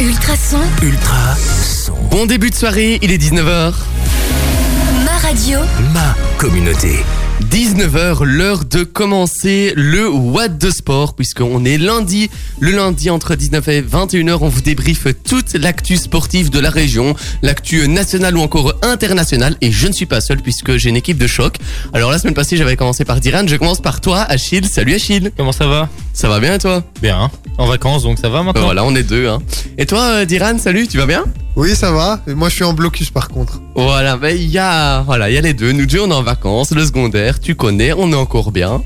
Ultrason, Ultra son. Bon début de soirée, il est 19h. ma radio, Ma communauté. 19h, l'heure de commencer le What de Sport, puisqu'on est lundi. Le lundi, entre 19 et 21h, on vous débriefe toute l'actu sportive de la région, l'actu nationale ou encore internationale. Et je ne suis pas seul, puisque j'ai une équipe de choc. Alors la semaine passée, j'avais commencé par Diran. Je commence par toi, Achille. Salut Achille. Comment ça va? Ça va bien et toi? Bien. hein. En vacances, donc ça va maintenant? Voilà, on est deux. Hein. Et toi, euh, Diran, salut, tu vas bien? Oui, ça va. Et moi, je suis en blocus par contre. Voilà, ben il y a, voilà, il y a les deux. Nous deux, on est en vacances. Le secondaire, tu connais, on est encore bien.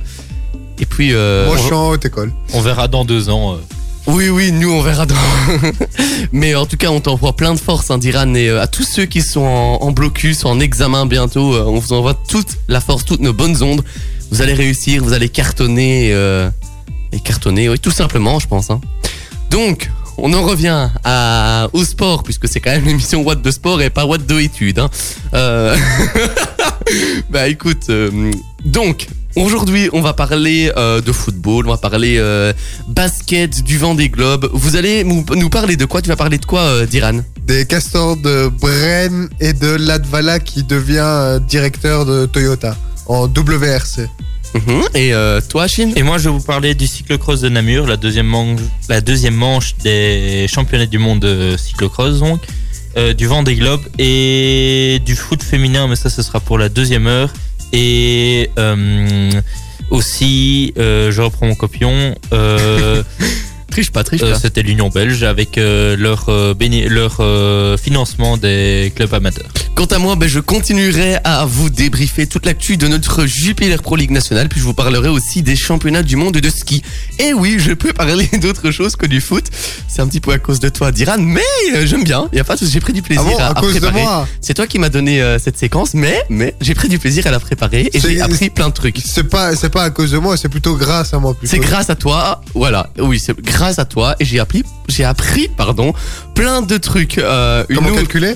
Et puis, euh, moi, je on- suis en haute école. On verra dans deux ans. euh. oui, oui, nous, on verra dans. Mais en tout cas, on t'envoie plein de force, hein, Diran, et euh, à tous ceux qui sont en, en blocus, en examen bientôt, euh, on vous envoie toute la force, toutes nos bonnes ondes. Vous allez réussir, vous allez cartonner, euh, et cartonner, oui, tout simplement, je pense. hein. Donc, on en revient à, au sport, puisque c'est quand même l'émission What de sport et pas What de études. Hein. Euh, bah écoute, euh, donc aujourd'hui on va parler euh, de football, on va parler euh, basket, du vent des globes. Vous allez nous nous parler de quoi? Tu vas parler de quoi, euh, Diran? Des castors de Bren et de Latvala qui devient euh, directeur de Toyota en WRC. Mhm. Et euh, toi, Chine? Et moi, je vais vous parler du cyclocross de Namur, la deuxième manche, la deuxième manche des championnats du monde de cyclocross, donc, euh, du vent des globes et du foot féminin, mais ça, ce sera pour la deuxième heure. Et euh, aussi, euh, je reprends mon copion. Triche pas, triche euh, pas. C'était l'Union belge avec euh, leur, euh, béni- leur euh, financement des clubs amateurs. Quant à moi, ben, je continuerai à vous débriefer toute l'actu de notre Jupiler Pro League nationale, puis je vous parlerai aussi des championnats du monde de ski. Et oui, je peux parler d'autre chose que du foot. C'est un petit peu à cause de toi, Diran, mais euh, j'aime bien. Il y a pas de souci, j'ai pris du plaisir Ah bon, à, à à cause de préparer. moi C'est toi qui m'as donné euh, cette séquence, mais mais j'ai pris du plaisir à la préparer et j'ai appris plein de trucs. C'est pas, c'est pas à cause de moi, c'est plutôt grâce à moi. C'est grâce à toi, voilà. Oui, c'est grâce à toi et j'ai appris, j'ai appris, pardon, plein de trucs. Euh, une Comment calculer?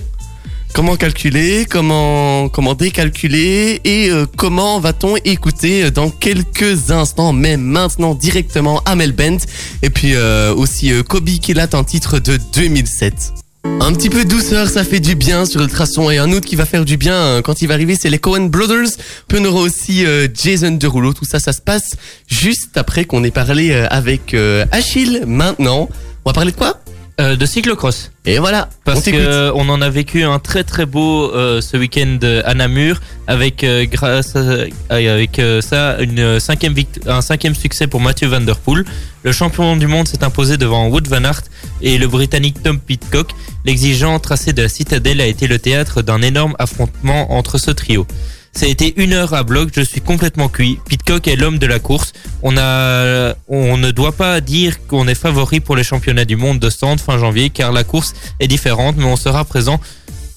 Comment calculer, comment comment décalculer et euh, comment va-t-on écouter dans quelques instants, mais maintenant directement Amel Bent et puis euh, aussi euh, Kobe qui l'a un titre de 2007. Un petit peu de douceur, ça fait du bien sur le traçon et un autre qui va faire du bien euh, quand il va arriver, c'est les Cohen Brothers. Puis on aussi euh, Jason Derulo. Tout ça, ça se passe juste après qu'on ait parlé euh, avec Achille. Maintenant, on va parler de quoi? Euh, de cyclocross. Et voilà, Parce t'écoute. que on en a vécu un très très beau euh, ce week-end à Namur avec euh, grâce à- euh, avec euh, ça une cinquième un cinquième succès pour Mathieu Van Der Poel. Le champion du monde s'est imposé devant Wood Van Aert et le Britannique Tom Pitcock. L'exigeant tracé de la citadelle a été le théâtre d'un énorme affrontement entre ce trio. Ça a été une heure à bloc, je suis complètement cuit. Pitcock est l'homme de la course. On ne doit pas dire qu'on est favori pour les championnats du monde de stand fin janvier, car la course est différente, mais on sera présent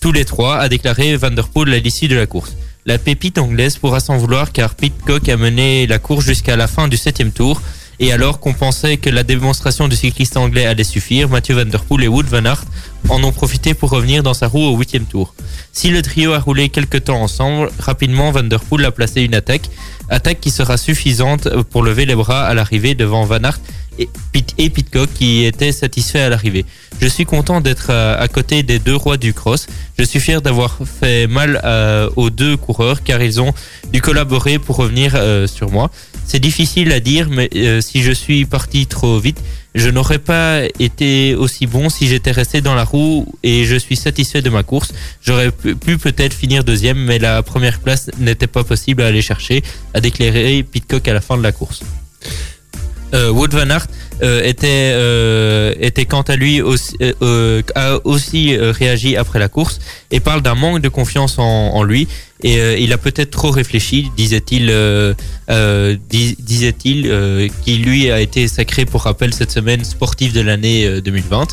tous les trois, a déclaré Van Der Poel à l'issue de la course. La pépite anglaise pourra s'en vouloir car Pitcock a mené la course jusqu'à la fin du septième tour. Et alors qu'on pensait que la démonstration du cycliste anglais allait suffire, Mathieu Van et Wood Van Aert en ont profité pour revenir dans sa roue au huitième tour. Si le trio a roulé quelques temps ensemble, rapidement Van Der Poel a placé une attaque, attaque qui sera suffisante pour lever les bras à l'arrivée devant Van Aert et, Pit- et Pitcock qui étaient satisfaits à l'arrivée. Je suis content d'être à, côté des deux rois du cross. Je suis fier d'avoir fait mal euh, aux deux coureurs car ils ont dû collaborer pour revenir euh, sur moi. C'est difficile à dire, mais euh, si je suis parti trop vite, je n'aurais pas été aussi bon si j'étais resté dans la roue et je suis satisfait de ma course. J'aurais pu, peut-être finir deuxième, mais la première place n'était pas possible à aller chercher, a déclaré Pitcock à la fin de la course. Euh, Wood Van Aert euh, était, euh, était quant à lui aussi, a aussi réagi après la course et parle d'un manque de confiance en, lui et il a peut-être trop réfléchi, disait-il, dis- disait-il, qui lui a été sacré pour rappel cette semaine sportive de l'année euh, 2020.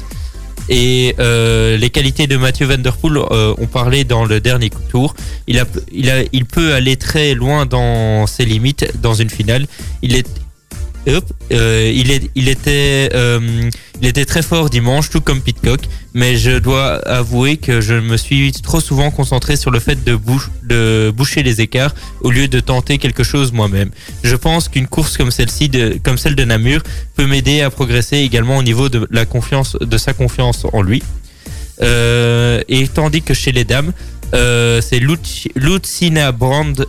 Et les qualités de Mathieu Van Der Poel euh, ont parlé dans le dernier tour. Il, a, il, a, il peut aller très loin dans ses limites dans une finale. Il est, euh, euh, il était très fort dimanche, tout comme Pitcock, mais je dois avouer que je me suis trop souvent concentré sur le fait de, bouche, de boucher les écarts au lieu de tenter quelque chose moi-même. Je pense qu'une course comme celle-ci, comme celle de Namur, peut m'aider à progresser également au niveau de la confiance, de sa confiance en lui. Euh, et tandis que chez les dames, c'est Lucina Brand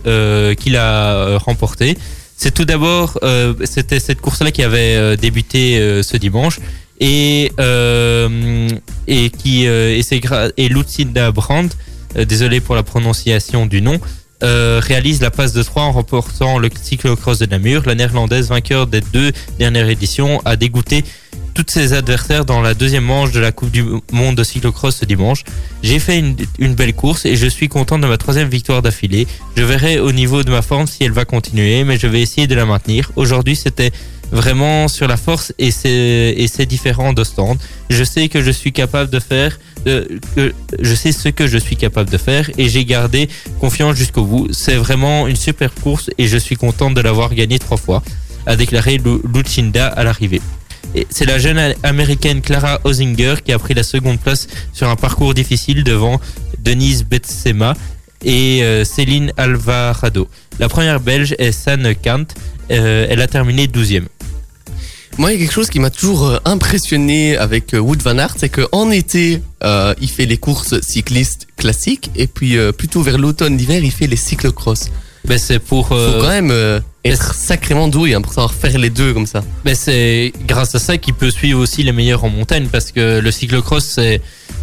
qui l'a remporté. C'est tout d'abord, euh, c'était cette course-là qui avait euh, débuté euh, ce dimanche. Et euh, et qui euh, et et Lucinda Brand, euh, désolé pour la prononciation du nom, euh, réalise la passe de 3 en remportant le cyclocross de Namur. La néerlandaise vainqueur des deux dernières éditions a dégoûté toutes ses adversaires dans la deuxième manche de la Coupe du Monde de cyclocross ce dimanche. J'ai fait une, une belle course et je suis content de ma troisième victoire d'affilée. Je verrai au niveau de ma forme si elle va continuer, mais je vais essayer de la maintenir. Aujourd'hui, c'était vraiment sur la force et c'est différent d'Ostende. Je sais que je suis capable de faire, je sais ce que je suis capable de faire et j'ai gardé confiance jusqu'au bout. C'est vraiment une super course et je suis content de l'avoir gagnée trois fois, a déclaré Lu- Lucinda à l'arrivée. C'est la jeune américaine Clara Osinger qui a pris la seconde place sur un parcours difficile devant Denise Betsema et euh, Céline Alvarado. La première belge est Sanne Kant. Euh, elle a terminé 12e. Moi, il y a quelque chose qui m'a toujours euh, impressionné avec euh, Wood Van Aert, c'est qu'en été, euh, il fait les courses cyclistes classiques, et puis euh, plutôt vers l'automne, l'hiver, il fait les cyclocross. Ben, c'est pour. Faut quand même euh, être sacrément doué hein, pour savoir faire les deux comme ça. ben, c'est grâce à ça qu'il peut suivre aussi les meilleurs en montagne parce que le cyclocross, c'est.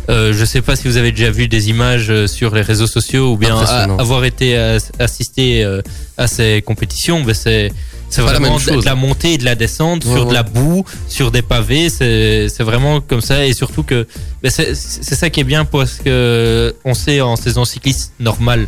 Euh, je sais pas si vous avez déjà vu des images sur les réseaux sociaux ou bien avoir été as- assisté à ces compétitions. Ben, c'est c'est vraiment même de, chose. de la montée et de la descente Ouais, sur ouais. de la boue, sur des pavés. C'est vraiment comme ça et surtout que ben, c'est c'est ça qui est bien parce que on sait en saison cycliste normale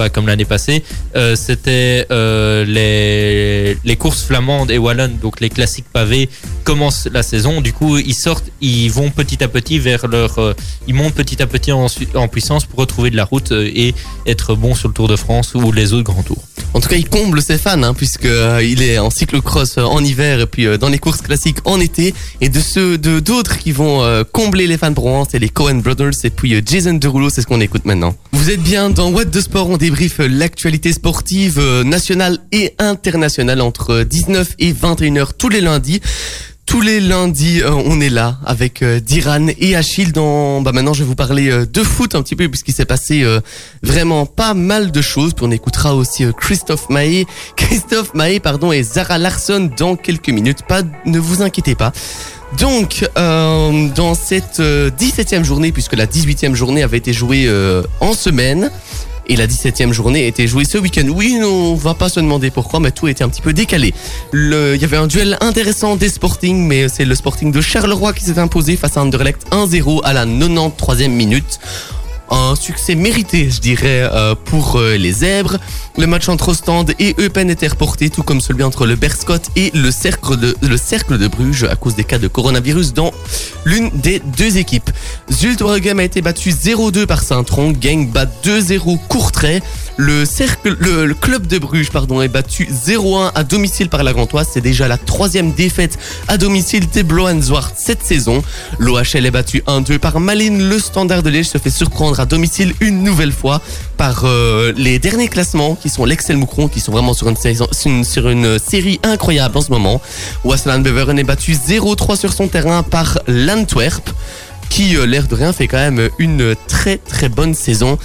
pas comme l'année passée, euh, c'était euh, les, les courses flamandes et wallonnes, donc les classiques pavés, commencent la saison. Du coup, ils sortent, ils vont petit à petit vers leur, euh, ils montent petit à petit en, en puissance pour retrouver de la route et être bon sur le Tour de France ou les autres grands tours. En tout cas, il comble ses fans, hein, puisque il est en cyclocross en hiver et puis dans les courses classiques en été. Et de ceux de d'autres qui vont combler les fans pour c'est les Cohen Brothers et puis Jason Derulo, c'est ce qu'on écoute maintenant. Vous êtes bien dans What the Sport, on débriefe euh, l'actualité sportive euh, nationale et internationale entre euh, 19 et 21h tous les lundis. Tous les lundis, euh, on est là avec euh, Diran et Achille dans... Bah maintenant, je vais vous parler de foot un petit peu puisqu'il s'est passé vraiment pas mal de choses. Puis on écoutera aussi Christophe Maé, Christophe Maé, pardon, et Zara Larsson dans quelques minutes. Pas, ne vous inquiétez pas. Donc, dans cette euh, 17e journée, puisque la 18e journée avait été jouée en semaine, et la 17e journée a été jouée ce week-end. Oui, on va pas se demander pourquoi, mais tout été un petit peu décalé. Il y avait un duel intéressant des Sporting, mais c'est le Sporting de Charleroi qui s'est imposé face à Anderlecht 1-0 à la 93e minute. Un succès mérité, je dirais, euh, pour euh, les zèbres. Le match entre Ostende et Eupen était reporté, tout comme celui entre le Berscott et le cercle de, Bruges à cause des cas de coronavirus dans l'une des deux équipes. Zulte Waregem a été battu 0-2 par Saint-Tron, Gang bat 2-0 Courtrai. Le club de Bruges, pardon, est battu 0-1 à domicile par la Gantoise. C'est déjà la troisième défaite à domicile des Bloanzwart cette saison. L'OHL est battu 1-2 par Malines. Le Standard de Liège se fait surprendre à domicile une nouvelle fois par euh, les derniers classements qui sont l'Excel Moucron qui sont vraiment sur une, sur une, série incroyable en ce moment. Wasteland Beveren est battu 0-3 sur son terrain par l'Antwerp qui, euh, l'air de rien, fait quand même une très très bonne saison.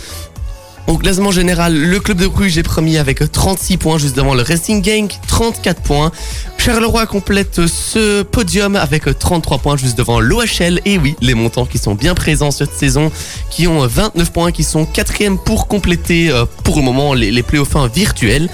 Au classement général, le club de Bruges est premier avec 36 points juste devant le Racing Gang, 34 points. Charleroi complète ce podium avec 33 points juste devant l'OHL. Et oui, les montants qui sont bien présents cette saison, qui ont 29 points, qui sont quatrième pour compléter euh, pour le moment les, playoffs 1 virtuels.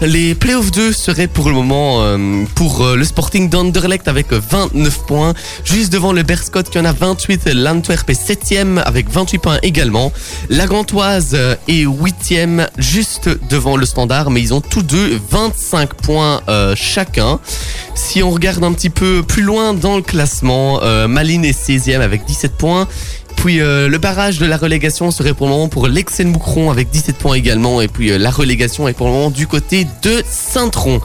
Les playoffs 2 seraient pour le moment euh, pour euh, le Sporting d'Anderlecht avec 29 points, juste devant le Berscott qui en a 28, l'Antwerp est 7ème avec 28 points également. La Gantoise euh, est 8ème juste devant le Standard, mais ils ont tous deux 25 points euh, chacun. Si on regarde un petit peu plus loin dans le classement, euh, Malines est 16ème avec 17 points. Puis euh, le barrage de la relégation serait pour le moment pour l'Excel Moucron avec 17 points également. Et puis euh, la relégation est pour le moment du côté de Saint-Tron.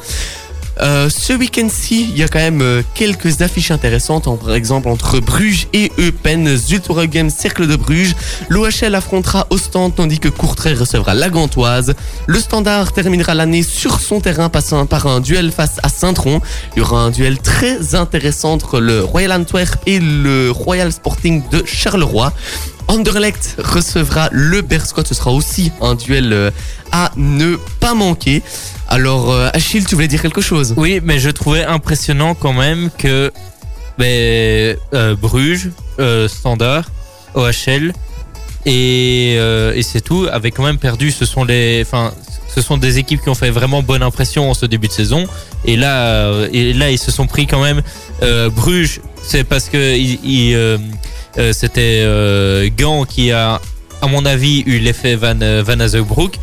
Euh, ce week-end-ci, il y a quand même euh, quelques affiches intéressantes, par exemple entre Bruges et Eupen, Zultorgem, Cercle de Bruges. L'OHL affrontera Ostende tandis que Courtrai recevra la Gantoise. Le Standard terminera l'année sur son terrain passant par un duel face à Saint-Tron. Il y aura un duel très intéressant entre le Royal Antwerp et le Royal Sporting de Charleroi. Anderlecht recevra le Berscott. Ce sera aussi un duel euh, à ne pas manquer. Alors, euh, Achille, tu voulais dire quelque chose? Oui, mais je trouvais impressionnant quand même que ben, euh, Bruges, Standard, OHL et, c'est tout avaient quand même perdu. Ce sont les, enfin, ce sont des équipes qui ont fait vraiment bonne impression en ce début de saison. Et là, et là, ils se sont pris quand même. Bruges, c'est parce que euh, c'était euh, Gant qui a, à mon avis, eu l'effet Van, euh, Van Azebroek.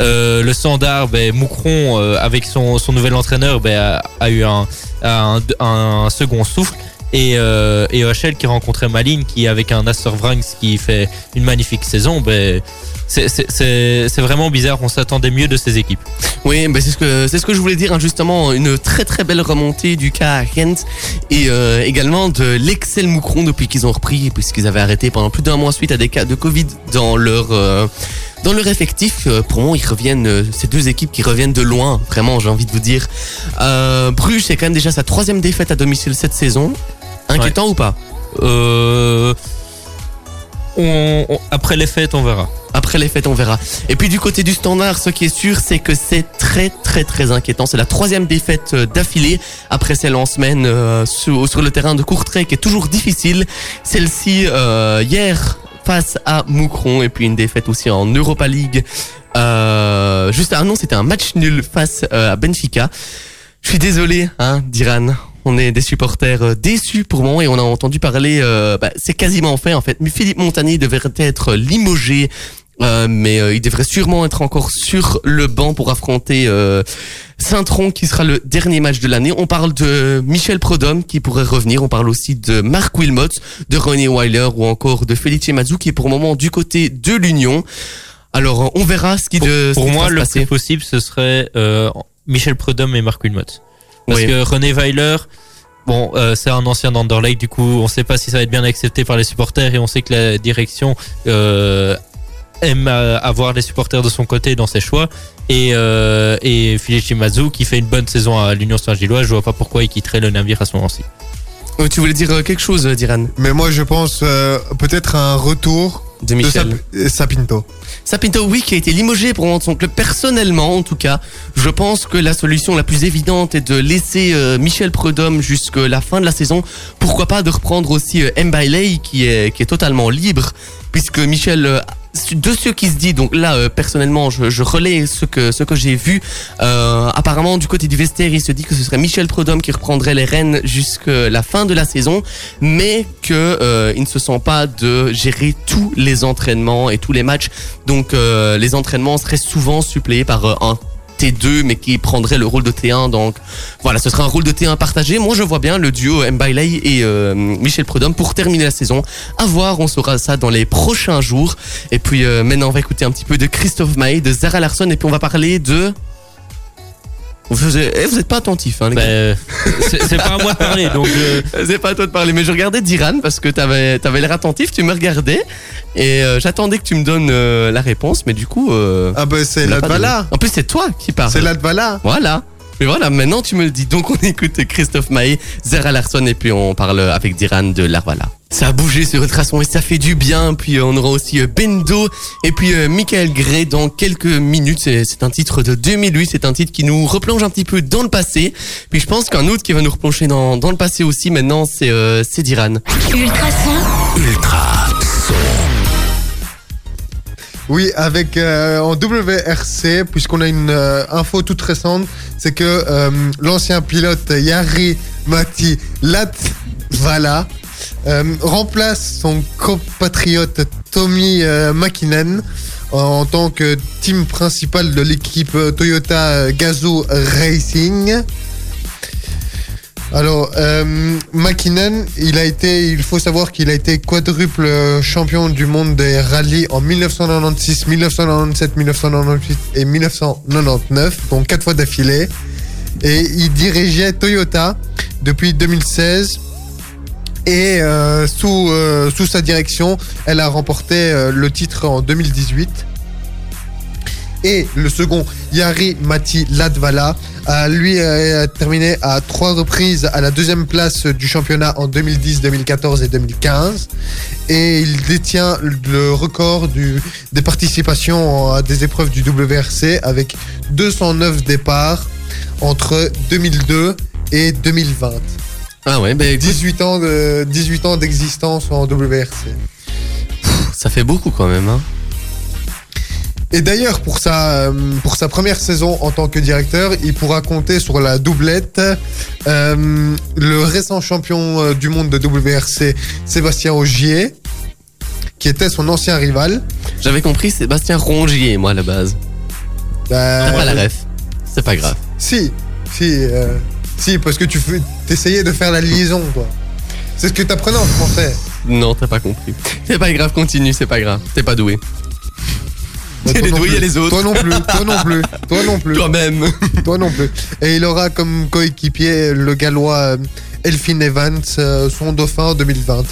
Euh, le standard, ben, Moucron, avec son, nouvel entraîneur, ben, a, eu un, second souffle. Et, et OHL qui rencontrait Malines, qui avec un Astor Vrangs qui fait une magnifique saison, ben, c'est- vraiment bizarre. On s'attendait mieux de ces équipes. Oui, bah c'est ce que c'est ce que je voulais dire hein, justement une très très belle remontée du cas à Gent et euh, également de l'Excel Moucron depuis qu'ils ont repris puisqu'ils avaient arrêté pendant plus d'un mois suite à des cas de Covid dans leur euh, dans leur effectif. Euh, pour moi, ils reviennent ces deux équipes qui reviennent de loin. Vraiment, j'ai envie de vous dire. Euh, Bruges, c'est quand même déjà sa troisième défaite à domicile cette saison. Inquiétant ou pas? Euh, après les fêtes, on verra. Après les fêtes, on verra. Et puis du côté du standard, ce qui est sûr, c'est que c'est très très très inquiétant. C'est la troisième défaite euh, d'affilée après celle en semaine euh, sur, le terrain de Courtrai qui est toujours difficile. Celle-ci euh, hier face à Moucron et puis une défaite aussi en Europa League. Juste ah non, c'était un match nul face à Benfica. Je suis désolé, hein, Diran. On est des supporters euh, déçus pour moment et on a entendu parler. euh, bah, c'est quasiment fait en fait. Mais Philippe Montagnier devrait être limogé. euh, mais euh, il devrait sûrement être encore sur le banc pour affronter euh, Saint-Tron qui sera le dernier match de l'année. On parle de Michel Prodhomme qui pourrait revenir. On parle aussi de Marc Wilmot, de René Weiler ou encore de Felice Mazou qui est pour le moment du côté de l'Union. Alors on verra ce qui, Pour, de, ce pour qui moi, le plus possible, ce serait euh, Michel Prudhomme et Marc Wilmot. Parce Oui. que René Weiler, bon, euh, c'est un ancien d'Anderlecht, du coup, on sait pas si ça va être bien accepté par les supporters et on sait que la direction euh, aime euh, avoir les supporters de son côté dans ses choix. Et, euh, et Philippe Chimazu, qui fait une bonne saison à l'Union Saint-Gilloise, je vois pas pourquoi il quitterait le navire à ce moment-ci. Oh, tu voulais dire quelque chose, Diran, Mais moi, je pense euh, peut-être un retour de de Michel Sap- euh, Sapinto. Sapinto, oui, qui a été limogé pour rendre son club. Personnellement, en tout cas, je pense que la solution la plus évidente est de laisser euh, Michel Prudhomme jusqu'à la fin de la saison. Pourquoi pas de reprendre aussi euh, Mbailey, qui est, qui est totalement libre, puisque Michel... de ce qui se dit, donc là euh, personnellement je, je relais ce que ce que j'ai vu. Euh, apparemment du côté du vestiaire, il se dit que ce serait Michel Prudhomme qui reprendrait les rênes jusqu'à la fin de la saison, mais que euh, il ne se sent pas de gérer tous les entraînements et tous les matchs. Donc euh, les entraînements seraient souvent suppléés par un T2 mais qui prendrait le rôle de T1 donc voilà ce serait un rôle de T1 partagé. Moi je vois bien le duo Mbailey et euh, Michel Prudhomme pour terminer la saison. À voir on saura ça dans les prochains jours. Et puis euh, maintenant on va écouter un petit peu de Christophe Maé de Zara Larsson et puis on va parler de vous êtes, eh, vous êtes pas attentif hein, les gars. Ben, c'est pas à moi de parler, donc euh, C'est pas à toi de parler, mais je regardais Diran parce que t'avais avais, l'air attentif, tu me regardais et euh, j'attendais que tu me donnes euh, la réponse, mais du coup. Euh, Ah ben c'est l'Advala. En plus, c'est toi qui parles. C'est l'Advala. Voilà. Mais voilà, maintenant tu me le dis. Donc on écoute Christophe Maé, Zara Larsson et puis on parle avec Diran de Larvala. Ça a bougé sur Ultrason et ça fait du bien. Puis euh, on aura aussi euh, Bendo et puis euh, Michael Gray dans quelques minutes. C'est un titre de 2008. C'est un titre qui nous replonge un petit peu dans le passé. Puis je pense qu'un autre qui va nous replonger dans, le passé aussi maintenant, c'est Diran. Ultrason, Ultra son. Oui, avec euh, en WRC, puisqu'on a une euh, info toute récente, c'est que euh, l'ancien pilote Yari Mati Latvala remplace son compatriote Tommy Makinen en tant que team principal de l'équipe Toyota Gazoo Racing. Alors, euh, il a été, il faut savoir qu'il a été quadruple champion du monde des rallyes en 1996, 1997, 1998 et 1999, donc quatre fois d'affilée. Et il dirigeait Toyota depuis 2016. Et euh, sous, euh, sous sa direction, elle a remporté euh, le titre en 2018. Et le second, Yari Mati Latvala, a lui euh, terminé à trois reprises à la deuxième place du championnat en 2010, 2014 et 2015. Et il détient le record du, des participations à des épreuves du WRC avec 209 départs entre 2002 et 2020. Ah ouais, bah écoute, 18 ans de 18 ans d'existence en WRC. ça fait beaucoup quand même. Hein. Et d'ailleurs, pour sa, euh, pour sa première saison en tant que directeur, il pourra compter sur la doublette. euh, le récent champion euh, du monde de WRC, Sébastien Augier, qui était son ancien rival. J'avais compris Sébastien Rongier, moi, à la base. Bah, T'as pas la ref. C'est pas grave. Si, si, euh, si, parce que tu t'essayais de faire la liaison, quoi. C'est ce que t'apprenais en français. Non, t'as pas compris. C'est pas grave, continue, c'est pas grave. T'es pas doué. Bah, C'est toi les non douilles plus. et les autres. Toi non plus, toi non plus, toi non plus. Toi-même. Toi non plus. Et il aura comme coéquipier le gallois euh, Elfin Evans, euh, son dauphin en 2020.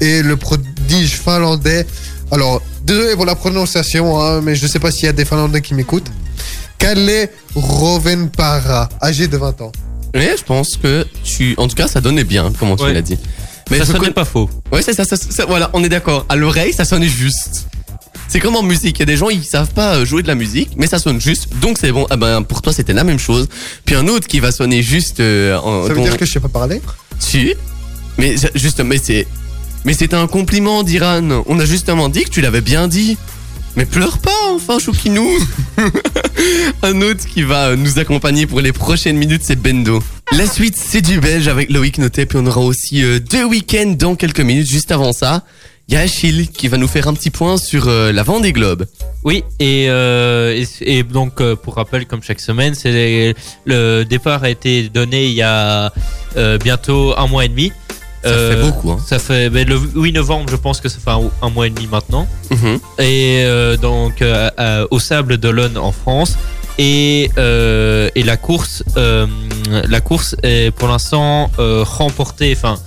Et le prodige finlandais. Alors, désolé pour la prononciation, hein, mais je sais pas s'il y a des Finlandais qui m'écoutent. Kalle Rovenpara, âgé de 20 ans. Mais je pense que tu. En tout cas, ça donnait bien, comment tu Ouais. l'as dit. Mais ça sonnait con- pas faux. Ouais, c'est ça, ça- ça- Voilà, on est d'accord. À l'oreille, ça sonne juste. C'est comme en musique. Il y a des gens, ils savent pas euh, jouer de la musique, mais ça sonne juste. Donc c'est bon. Ah ben, pour toi, c'était la même chose. Puis un autre qui va sonner juste. euh, en, Ça veut dire que je sais pas parler Si. Mais juste, mais c'est. Mais c'était un compliment d'Iran. On a justement dit que tu l'avais bien dit. Mais pleure pas, enfin, Choukinou. un autre qui va euh, nous accompagner pour les prochaines minutes, c'est Bendo. La suite, c'est du belge avec Loïc Notet. Puis on aura aussi euh, deux week-ends dans quelques minutes. Juste avant ça, il y a Achille qui va nous faire un petit point sur euh, la Vendée Globe. Oui, et, euh, et, et donc euh, pour rappel, comme chaque semaine, c'est le départ a été donné il y a euh, bientôt un mois et demi. Ça fait beaucoup, hein. Ça fait ben, le 8 novembre, je pense que ça fait un, un mois et demi maintenant. Mhm. Et donc au Sable d'Olonne en France. Et, et la course, la course est pour l'instant remportée. Enfin,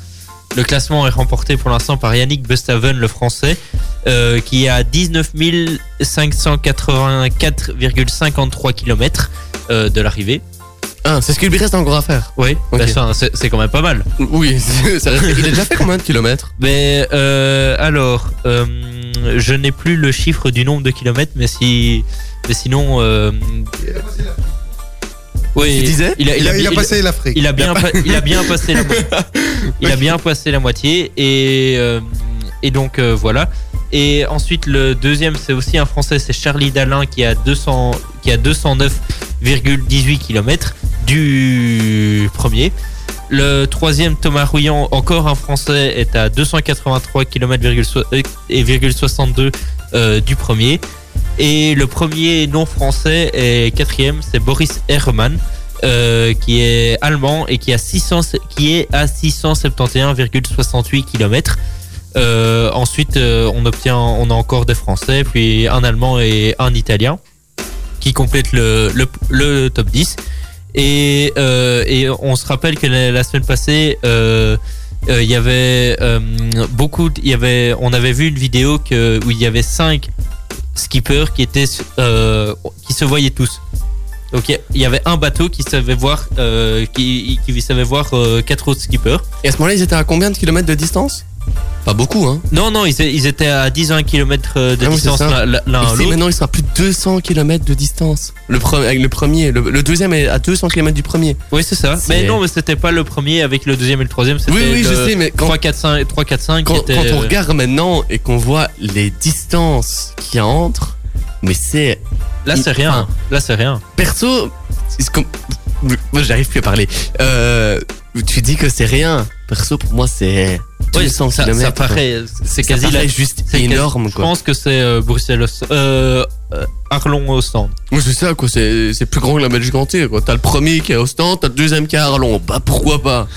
le classement est remporté pour l'instant par Yannick Bestaven, le français, euh, qui est à 19 584,53 km euh, de l'arrivée. Ah, c'est ce qu'il lui reste encore à faire. Oui, c'est c'est quand même pas mal. Oui, ça reste- il a déjà fait combien de kilomètres? Mais euh, alors, euh, je n'ai plus le chiffre du nombre de kilomètres, mais si, mais sinon, euh, oui, Tu disais il a, Il a, il a il- passé l'Afrique. il a bien, pa- il a bien passé la moitié. Il a bien passé la moitié et euh, et donc euh, voilà. Et ensuite le deuxième c'est aussi un Français, c'est Charlie Dalin qui a 200 qui a 209,18 km du premier. Le troisième Thomas Rouillant, encore un Français, est à 283 km et virgule 62 euh, du premier. Et le premier non français est quatrième, c'est Boris Herrmann euh, qui est allemand et qui, a 600, qui est à 671,68 km. Euh, ensuite, euh, on obtient, on a encore des Français, puis un Allemand et un Italien qui complètent le, le, top 10. Et, et on se rappelle que la, semaine passée, il y avait beaucoup, y avait, on avait vu une vidéo où il y avait cinq skippers qui étaient, euh, qui se voyaient tous. Donc il y- avait un bateau qui savait voir, euh, qui, qui savait voir euh, quatre autres skippers. Et à ce moment-là, ils étaient à combien de kilomètres de distance? Pas beaucoup, hein. Non, non, ils, ils étaient à 10 1 km de Ah distance l'un à l'autre. maintenant, il sera à plus de 200 km de distance. Le, pre- avec le premier. Le, le deuxième est à 200 km du premier. Oui, c'est ça. Mais non, mais c'était pas le premier avec le deuxième et le troisième. C'était Oui, oui, je sais, mais quand, 3, 4, 5, 3, 4, 5 quand, qui était, quand on euh, regarde maintenant et qu'on voit les distances qu'il y a entre, mais c'est. Là, c'est rien. Là, c'est rien. Perso, c'est comme. Moi, j'arrive plus à parler. Euh, tu dis que c'est rien. Perso, pour moi, c'est 200 ça, ça paraît, c'est quasi paraît la- juste quasi- énorme, Je pense que c'est euh, Bruxelles, euh, euh, Arlon au stand. Moi, c'est ça, quoi. C'est c'est plus grand que la Belgique entière, quoi. T'as le premier qui est au stand, t'as le deuxième qui est à Arlon. Bah, pourquoi pas?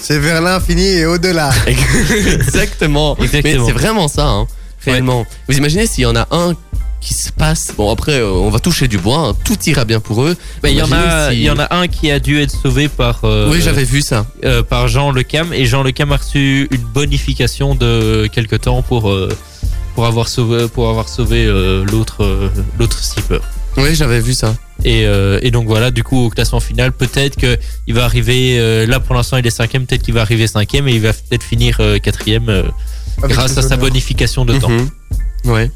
C'est vers l'infini et au-delà. Exactement. Exactement. Mais c'est vraiment ça, hein, réellement. Vous imaginez s'il y en a un qui se passe. Bon après, euh, on va toucher du bois, hein. tout ira bien pour eux. Mais il y en a, Imaginez si- il y en a un qui a dû être sauvé par. euh, Oui, j'avais vu ça. euh, par Jean Lecam et Jean Lecam a reçu une bonification de quelque temps pour euh, pour avoir sauvé pour avoir sauvé l'autre l'autre. Oui, j'avais vu ça. Et, et donc voilà, du coup au classement final, peut-être que il va arriver. là pour l'instant il est cinquième, peut-être qu'il va arriver cinquième et il va peut-être finir quatrième grâce à sa bonification de temps. Mhm. Ouais.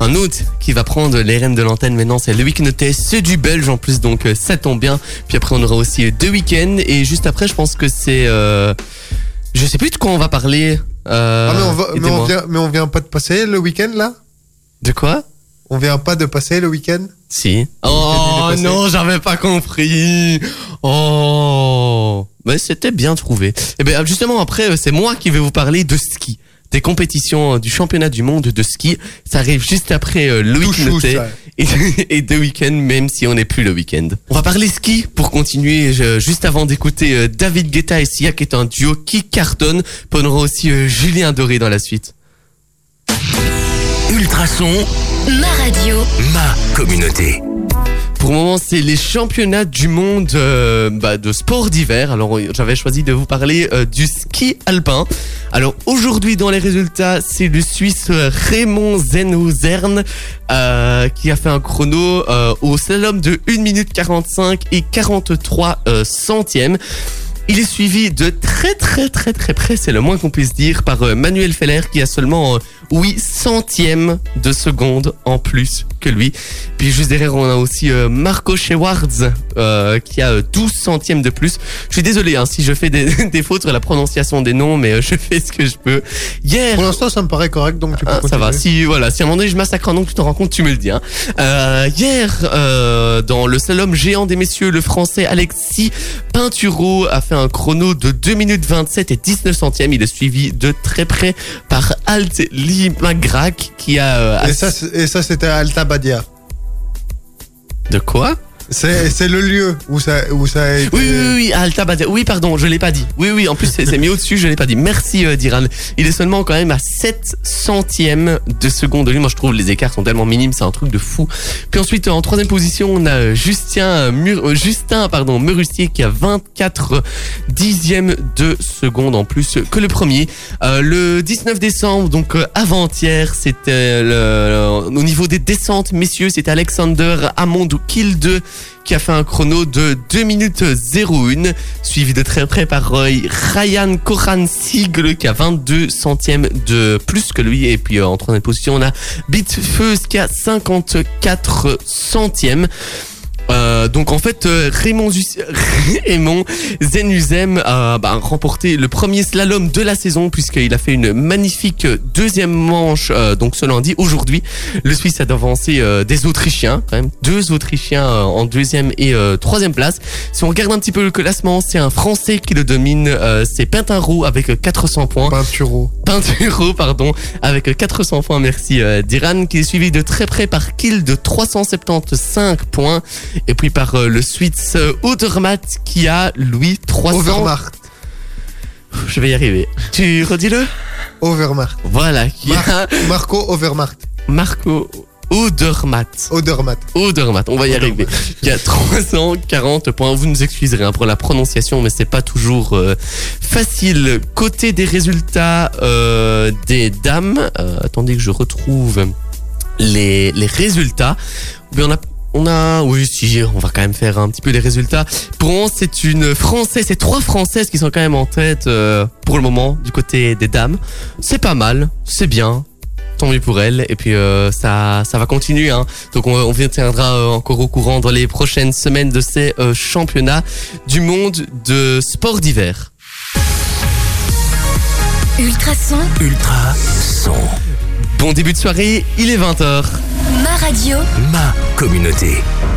Un autre qui va prendre les rênes de l'antenne maintenant, c'est Loïc Notet, ceux du Belge en plus, donc euh, ça tombe bien. Puis après, on aura aussi deux week-ends. Et juste après, je pense que c'est. euh, Je sais plus de quoi on va parler. Euh, Ah, mais on, va, mais, on aidez-moi. vient, mais on vient pas de passer le week-end là? De quoi? On vient pas de passer le week-end? Si. Oh week-end, non, j'avais pas compris. Oh. Mais c'était bien trouvé. Et bien justement après, c'est moi qui vais vous parler de ski. Des compétitions euh, du championnat du monde de ski. Ça arrive juste après euh, Notet ça. et, et deux week-ends, même si on n'est plus le week-end. On va parler ski pour continuer, je- juste avant d'écouter euh, David Guetta et Sia, qui est un duo qui cartonne. Puis on aura aussi euh, Julien Doré dans la suite. Ultrason, Ma radio. ma communauté. Pour le moment, c'est les championnats du monde euh, bah, de sport d'hiver. Alors, j'avais choisi de vous parler euh, du ski alpin. Alors, aujourd'hui, dans les résultats, c'est le Suisse euh, Raymond Zenhozern euh, qui a fait un chrono au slalom de 1 minute 45 et 43 euh, centièmes. Il est suivi de très très très très près, c'est le moins qu'on puisse dire, par Manuel Feller qui a seulement 8 centièmes de seconde en plus que lui. Puis juste derrière, on a aussi euh, Marco Schewartz euh, qui a euh, 12 centièmes de plus. Je suis désolé hein, si je fais des, des fautes sur la prononciation des noms, mais euh, je fais ce que je peux. Hier, Pour l'instant, ça me paraît correct, donc tu peux ah, ça va. Si voilà, si à un moment donné je massacre un nom, tu te rends compte, tu me le dis. Hein. Euh, hier, euh, dans le slalom géant des messieurs, le Français Alexis Pinturo a fait un chrono de 2 minutes 27 et 19 centièmes. Il est suivi de très près par Alt Limagrac qui a. euh, et ça, c'était à Alta Badia. de quoi? C'est c'est le lieu où ça, où ça a été. Oui, oui, oui, Alta Badia. Oui, pardon, je l'ai pas dit. Oui, oui, en plus, c'est c'est mis au-dessus, je l'ai pas dit. Merci, euh, Diran. Il est seulement quand même à 7 centièmes de seconde de lui. Moi, je trouve les écarts sont tellement minimes, c'est un truc de fou. Puis ensuite, en troisième position, on a euh, Justin, euh, Mur- euh, Justin, pardon, Merustier qui a 24 dixièmes de seconde en plus que le premier. Euh, le 19 décembre, donc euh, avant-hier, c'était le, au niveau des descentes, messieurs, c'était Alexander Amond Kill 2 qui a fait un chrono de 2 minutes 01, suivi de très près par euh, Ryan Koran Sigle qui a 22 centièmes de plus que lui. Et puis euh, en troisième position, on a Bitfeus qui a 54 centièmes. Euh, donc en fait euh, Raymond, Raymond Zenuzem a bah, remporté le premier slalom de la saison puisqu'il a fait une magnifique deuxième manche euh, donc ce lundi. Aujourd'hui le Suisse a devancé euh, des Autrichiens quand même. Deux Autrichiens euh, en deuxième et euh, troisième place. Si on regarde un petit peu le classement c'est un Français qui le domine euh, c'est Pintaro avec euh, 400 points. Pinturo. Pinturo, pardon, avec 400 points, merci euh, d'Iran, qui est suivi de très près par Kill de 375 points, et puis par euh, le Suisse euh, Odermatt qui a, lui, 300... Overmart. Je vais y arriver. Tu redis-le Overmart. Voilà, qui a Mar- Marco Overmart. Marco Odermatt. Odermatt. Odermatt, on va y arriver. Qui a 340 points. Vous nous excuserez hein, pour la prononciation, mais c'est pas toujours euh, facile. Côté des résultats euh, des dames, euh, attendez que je retrouve les, les résultats. Mais on a on a, oui, si, on va quand même faire un petit peu les résultats. Pour moi, c'est une française, c'est trois françaises qui sont quand même en tête euh, pour le moment du côté des dames. C'est pas mal, c'est bien. Tant mieux pour elles. Et puis euh, ça, ça va continuer. Hein. Donc on, on vous tiendra euh, encore au courant dans les prochaines semaines de ces euh, championnats du monde de sport d'hiver. Ultrason. Ultra son, Bon début de soirée, il est 20h. Ma radio. ma communauté.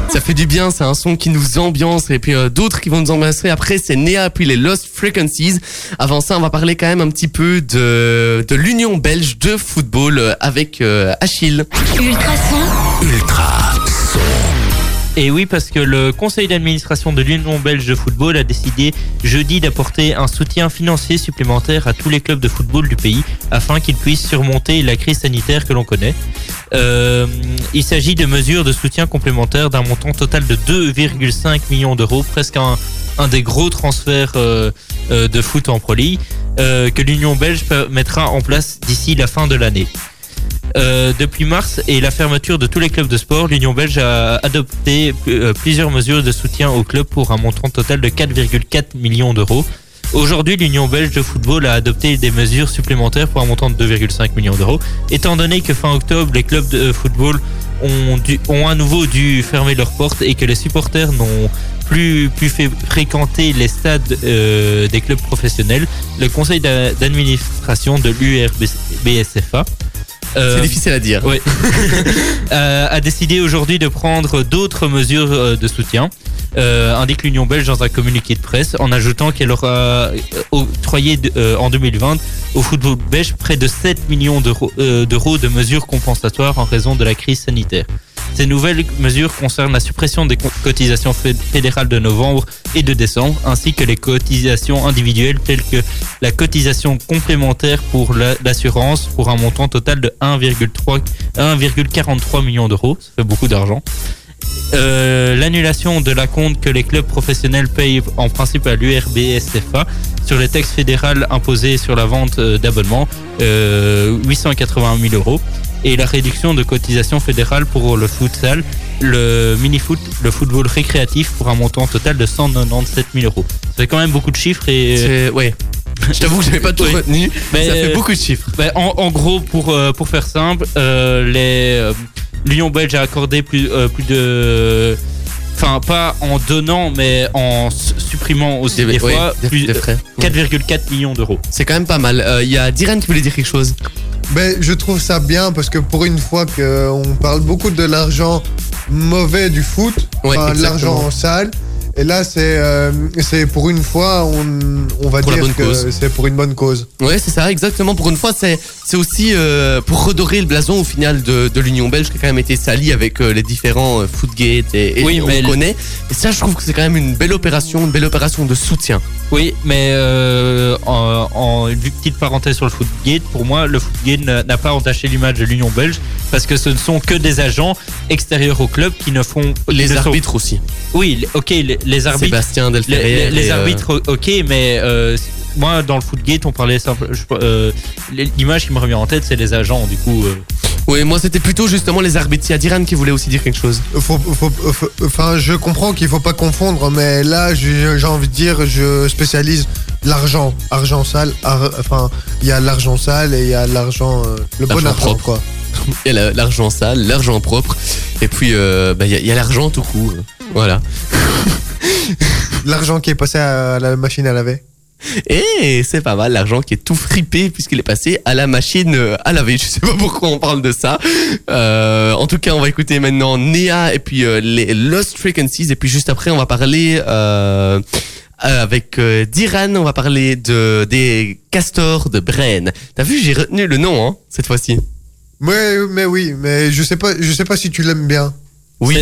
Ça fait du bien, c'est un son qui nous ambiance et puis euh, d'autres qui vont nous ambiancer après c'est Nea puis les Lost Frequencies. Avant ça, on va parler quand même un petit peu de, de l'Union belge de football euh, avec euh, Achille. Ultra son, Et oui, parce que le conseil d'administration de l'Union belge de football a décidé jeudi d'apporter un soutien financier supplémentaire à tous les clubs de football du pays afin qu'ils puissent surmonter la crise sanitaire que l'on connaît. Euh, il s'agit de mesures de soutien complémentaires d'un montant total de 2,5 millions d'euros, presque un, des gros transferts euh, euh, de foot en Pro League, que l'Union belge mettra en place d'ici la fin de l'année. Euh, depuis mars et la fermeture de tous les clubs de sport, l'Union belge a adopté euh, plusieurs mesures de soutien aux clubs pour un montant total de 4,4 millions d'euros. Aujourd'hui, l'Union belge de football a adopté des mesures supplémentaires pour un montant de 2,5 millions d'euros. Étant donné que fin octobre, les clubs de football ont, à nouveau dû fermer leurs portes et que les supporters n'ont plus pu fréquenter les stades euh, des clubs professionnels, le conseil d'a- d'administration de l'URBSFA euh, C'est difficile à dire. oui. Euh, a décidé aujourd'hui de prendre d'autres mesures euh, de soutien. Euh, indique l'Union belge dans un communiqué de presse en ajoutant qu'elle aura euh, octroyé euh, en 2020 au football belge près de 7 millions d'euros de mesures compensatoires en raison de la crise sanitaire. Ces nouvelles mesures concernent la suppression des co- cotisations fé- fédérales de novembre et de décembre, ainsi que les cotisations individuelles telles que la cotisation complémentaire pour la- l'assurance pour un montant total de 1,3 1,43 millions d'euros. Ça fait beaucoup d'argent. Euh, L'annulation de la compte que les clubs professionnels payent en principe à l'URBSFA sur les taxes fédérales imposées sur la vente euh, d'abonnements, euh, 881 000 euros. Et la réduction de cotisation fédérale pour le futsal, le mini-foot, le football récréatif pour un montant total de 197 000 euros. Ça fait quand même beaucoup de chiffres et... C'est- Ouais. Je t'avoue que j'avais pas tout Oui. retenu. Mais, ça fait euh, beaucoup de chiffres. Ben, en, en gros, pour, euh, pour faire simple, euh, les euh, l'Union belge a accordé plus, euh, plus de. Enfin, pas en donnant, mais en supprimant aussi des, fois des- frais. 4,4 millions d'euros. C'est quand même pas mal. Euh, Il y a Diren qui voulait dire quelque chose? Ben, je trouve ça bien parce que pour une fois qu'on parle beaucoup de l'argent mauvais du foot, Ouais, enfin, l'argent sale. Et là, c'est euh, c'est pour une fois, on, on va Pour dire que c'est pour une bonne cause. Ouais, c'est ça, exactement. Pour une fois, c'est c'est aussi euh, pour redorer le blason au final de, de l'Union belge qui a quand même été sali avec euh, les différents euh, Footgate et, et Oui, on mais connaît. Et ça, je trouve que c'est quand même une belle opération, une belle opération de soutien. Oui, mais euh, en, en une petite parenthèse sur le Footgate, pour moi, le Footgate n'a pas entaché l'image de l'Union belge parce que ce ne sont que des agents extérieurs au club qui ne font. Les sont- arbitres aussi. Oui, ok, les, les arbitres. Sébastien Les, Delferrière. les- les et, euh, arbitres, ok, mais euh, moi, dans le Footgate, on parlait euh, L'image qui me revient en tête, c'est les agents, du coup. euh. Oui, moi c'était plutôt justement les arbitres. Il y a Diran qui voulait aussi dire quelque chose. Faut, faut- faut- enfin, je comprends qu'il faut pas confondre, mais là, j'ai envie de dire, je spécialise l'argent, argent sale. ar- enfin, il y a l'argent sale et il y a l'argent, euh, le bon argent, propre. quoi. Il y a la- l'argent sale, l'argent propre, et puis euh, bah, il y a, l'argent tout court. Voilà. L'argent qui est passé à la machine à laver. Et c'est pas mal, l'argent qui est tout fripé puisqu'il est passé à la machine euh, à laver. Je sais pas pourquoi on parle de ça. Euh, en tout cas, on va écouter maintenant Nea et puis euh, les Lost Frequencies. Et puis juste après, on va parler euh, avec Diran, on va parler de des castors de Brenne. T'as vu, j'ai retenu le nom hein, cette fois-ci. Ouais, mais oui, mais je sais pas, je sais pas si tu l'aimes bien. Oui,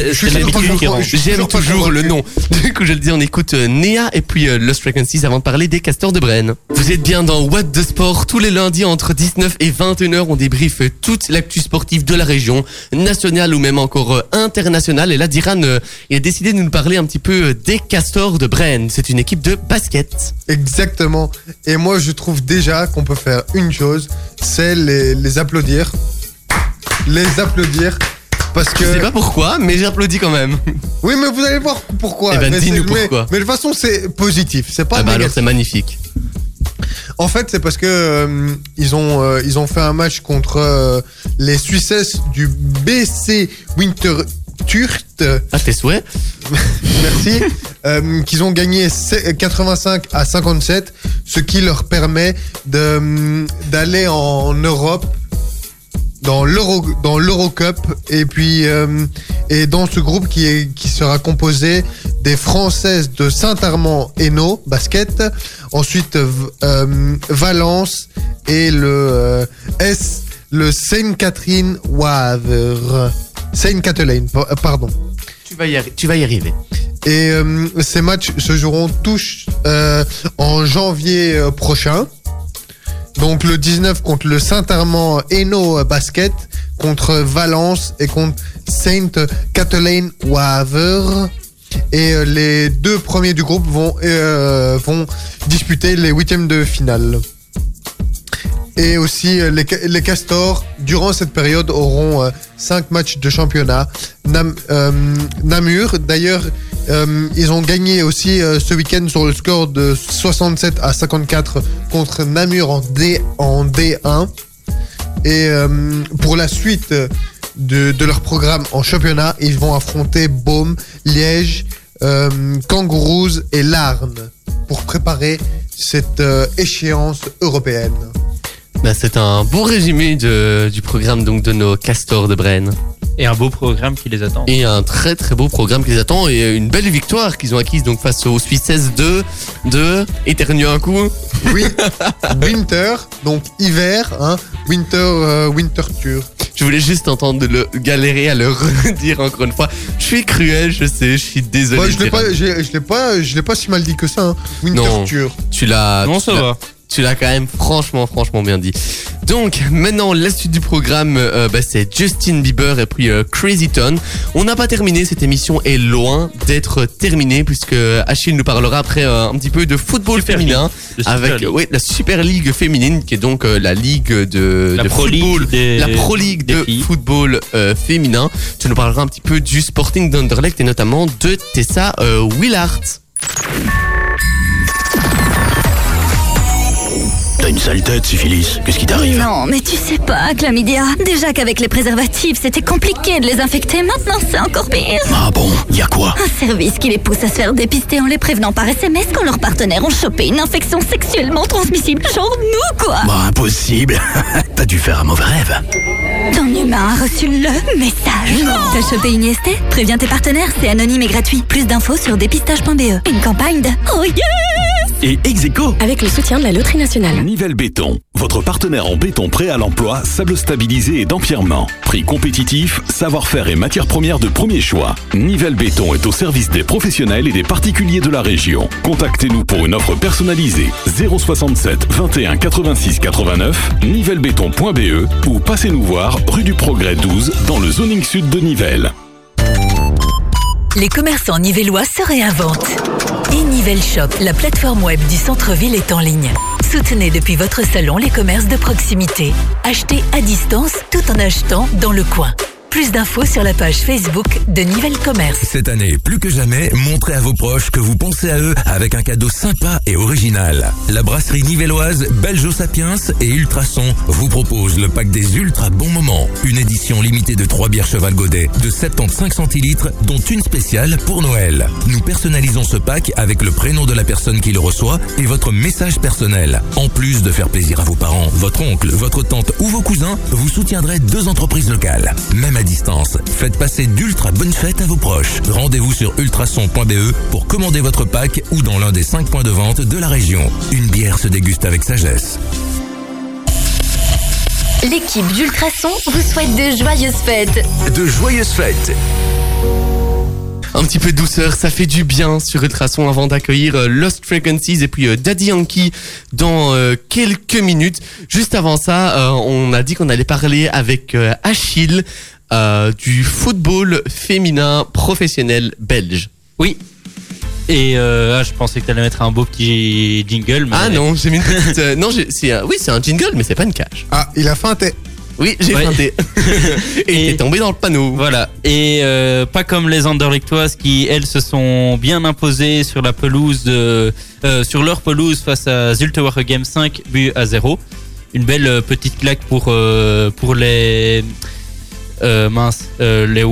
toujours- J'aime toujours toujours le nom. Du coup, je le dis, on écoute euh, Nea et puis euh, Lost Frequencies avant de parler des castors de Brenne. Vous êtes bien dans What the Sport. Tous les lundis entre 19 et 21h, on débriefe toute l'actu sportive de la région, nationale ou même encore euh, internationale. Et là, Diran, euh, il a décidé de nous parler un petit peu des castors de Brenne. C'est une équipe de basket. Exactement. Et moi, je trouve déjà qu'on peut faire une chose, c'est les, les applaudir. Les applaudir. Parce que. Je sais pas pourquoi, mais j'applaudis quand même. Oui, mais vous allez voir pourquoi. Eh ben, Mais mais- pourquoi. Mais de toute façon, c'est positif. C'est pas Ah bah alors, c'est magnifique. En fait, c'est parce que euh, ils ont euh, ils ont fait un match contre euh, les Suisses du BC Winter Turt. Ah, tes souhaits Merci. euh, qu'ils ont gagné se- 85 à 57, ce qui leur permet de, d'aller en Europe dans l'Euro dans l'Eurocup et puis euh, et dans ce groupe qui est qui sera composé des Françaises de Saint-Armand Hainaut basket, ensuite euh, Valence et le euh, S le Sainte Catherine Waver Sainte Catherine pardon. Tu vas y, tu vas y arriver. Et euh, ces matchs se joueront tous euh, en janvier euh, prochain. Donc le 19 contre le Saint-Armand Hainaut Basket, contre Valence et contre Saint Catherine Waver. Et euh, les deux premiers du groupe vont, euh, vont disputer les huitièmes de finale. Et aussi, euh, les, ca- les Castors, durant cette période, auront euh, cinq matchs de championnat. Euh, Namur, d'ailleurs, euh, ils ont gagné aussi euh, ce week-end sur le score de 67 à 54 contre Namur en, D, en D1. Et euh, pour la suite de, leur programme en championnat, ils vont affronter Baume, Liège, euh, Kangaroos et Larne pour préparer cette euh, échéance européenne. Bah, c'est un beau résumé de- du programme donc de nos castors de Brenne. Et un beau programme qui les attend. Et un très très beau programme qui les attend et une belle victoire qu'ils ont acquise donc face aux Suisses de de éternue un coup. Oui, winter, donc hiver, hein, winter, euh, winter tour. Je voulais juste entendre le galérer à le redire encore une fois. Je suis cruel, je sais, je suis désolé. Moi, je l'ai pas, je l'ai pas, je l'ai pas si mal dit que ça. Hein. Winter Non. tour. Tu l'as. Non, ça va. Tu l'as quand même franchement, franchement bien dit. Donc maintenant, la suite du programme, euh, bah, c'est Justin Bieber et puis euh, Crazy Town. On n'a pas terminé, cette émission est loin d'être terminée puisque Achille nous parlera après euh, un petit peu de football Super féminin Le Super avec League. ouais, la Super League féminine qui est donc la ligue de, La de Pro League football. des- la Pro League de filles. football féminin. Tu nous parleras un petit peu du Sporting d'Anderlecht et notamment de Tessa Willard. T'as une sale tête, syphilis. Qu'est-ce qui t'arrive Non, mais tu sais pas, Chlamydia. Déjà qu'avec les préservatifs, c'était compliqué de les infecter. Maintenant, c'est encore pire. Ah bon, y a quoi Un service qui les pousse à se faire dépister en les prévenant par SMS quand leurs partenaires ont chopé une infection sexuellement transmissible. Genre nous, quoi. Bah impossible. T'as dû faire un mauvais rêve. Ton humain a reçu le message. T'as chopé une IST Préviens tes partenaires, c'est anonyme et gratuit. Plus d'infos sur dépistage.be. Une campagne de Oh yes Et Execo Avec le soutien de la Loterie Nationale. Nivelle Béton, votre partenaire en béton prêt à l'emploi, sable stabilisé et d'empierrement. Prix compétitif, savoir-faire et matières premières de premier choix. Nivelle Béton est au service des professionnels et des particuliers de la région. Contactez-nous pour une offre personnalisée 067 21 86 89 nivellebéton.be ou passez-nous voir rue du Progrès 12 dans le zoning sud de Nivelles. Les commerçants nivellois se réinventent. E-Nivelle Shop, la plateforme web du centre-ville est en ligne. Soutenez depuis votre salon les commerces de proximité. Achetez à distance tout en achetant dans le coin. Plus d'infos sur la page Facebook de Nivelle Commerce. Cette année, plus que jamais, montrez à vos proches que vous pensez à eux avec un cadeau sympa et original. La brasserie nivelloise Belgio Sapiens et Ultrason vous propose le pack des ultra bons moments. Une édition limitée de 3 bières Cheval Godet de 75 centilitres, dont une spéciale pour Noël. Nous personnalisons ce pack avec le prénom de la personne qui le reçoit et votre message personnel. En plus de faire plaisir à vos parents, votre oncle, votre tante ou vos cousins, vous soutiendrez deux entreprises locales. Distance, faites passer d'ultra bonnes fêtes à vos proches. Rendez-vous sur ultrason.be pour commander votre pack ou dans l'un des 5 points de vente de la région. Une bière se déguste avec sagesse. L'équipe d'Ultrason vous souhaite de joyeuses fêtes. De joyeuses fêtes. Un petit peu de douceur, ça fait du bien sur Ultrason avant d'accueillir euh, Lost Frequencies et puis euh, Daddy Yankee dans euh, quelques minutes. Juste avant ça, on a dit qu'on allait parler avec Achille euh, du football féminin professionnel belge. Oui. Et euh, ah, je pensais que t'allais mettre un beau petit jingle. Mais Ah non, j'ai mis une petite... euh, non, j'ai- c'est un- oui, c'est un jingle, mais c'est pas une cage. Ah, il a feinté. Oui, j'ai Ouais. feinté. et il Et- est tombé dans le panneau. Voilà. Et euh, pas comme les Anderlechtoises qui, elles, se sont bien imposées sur la pelouse, de- euh, sur leur pelouse face à Zulte Waregem 5 buts à 0. Une belle euh, petite claque pour, euh, pour les, euh, mince, euh, les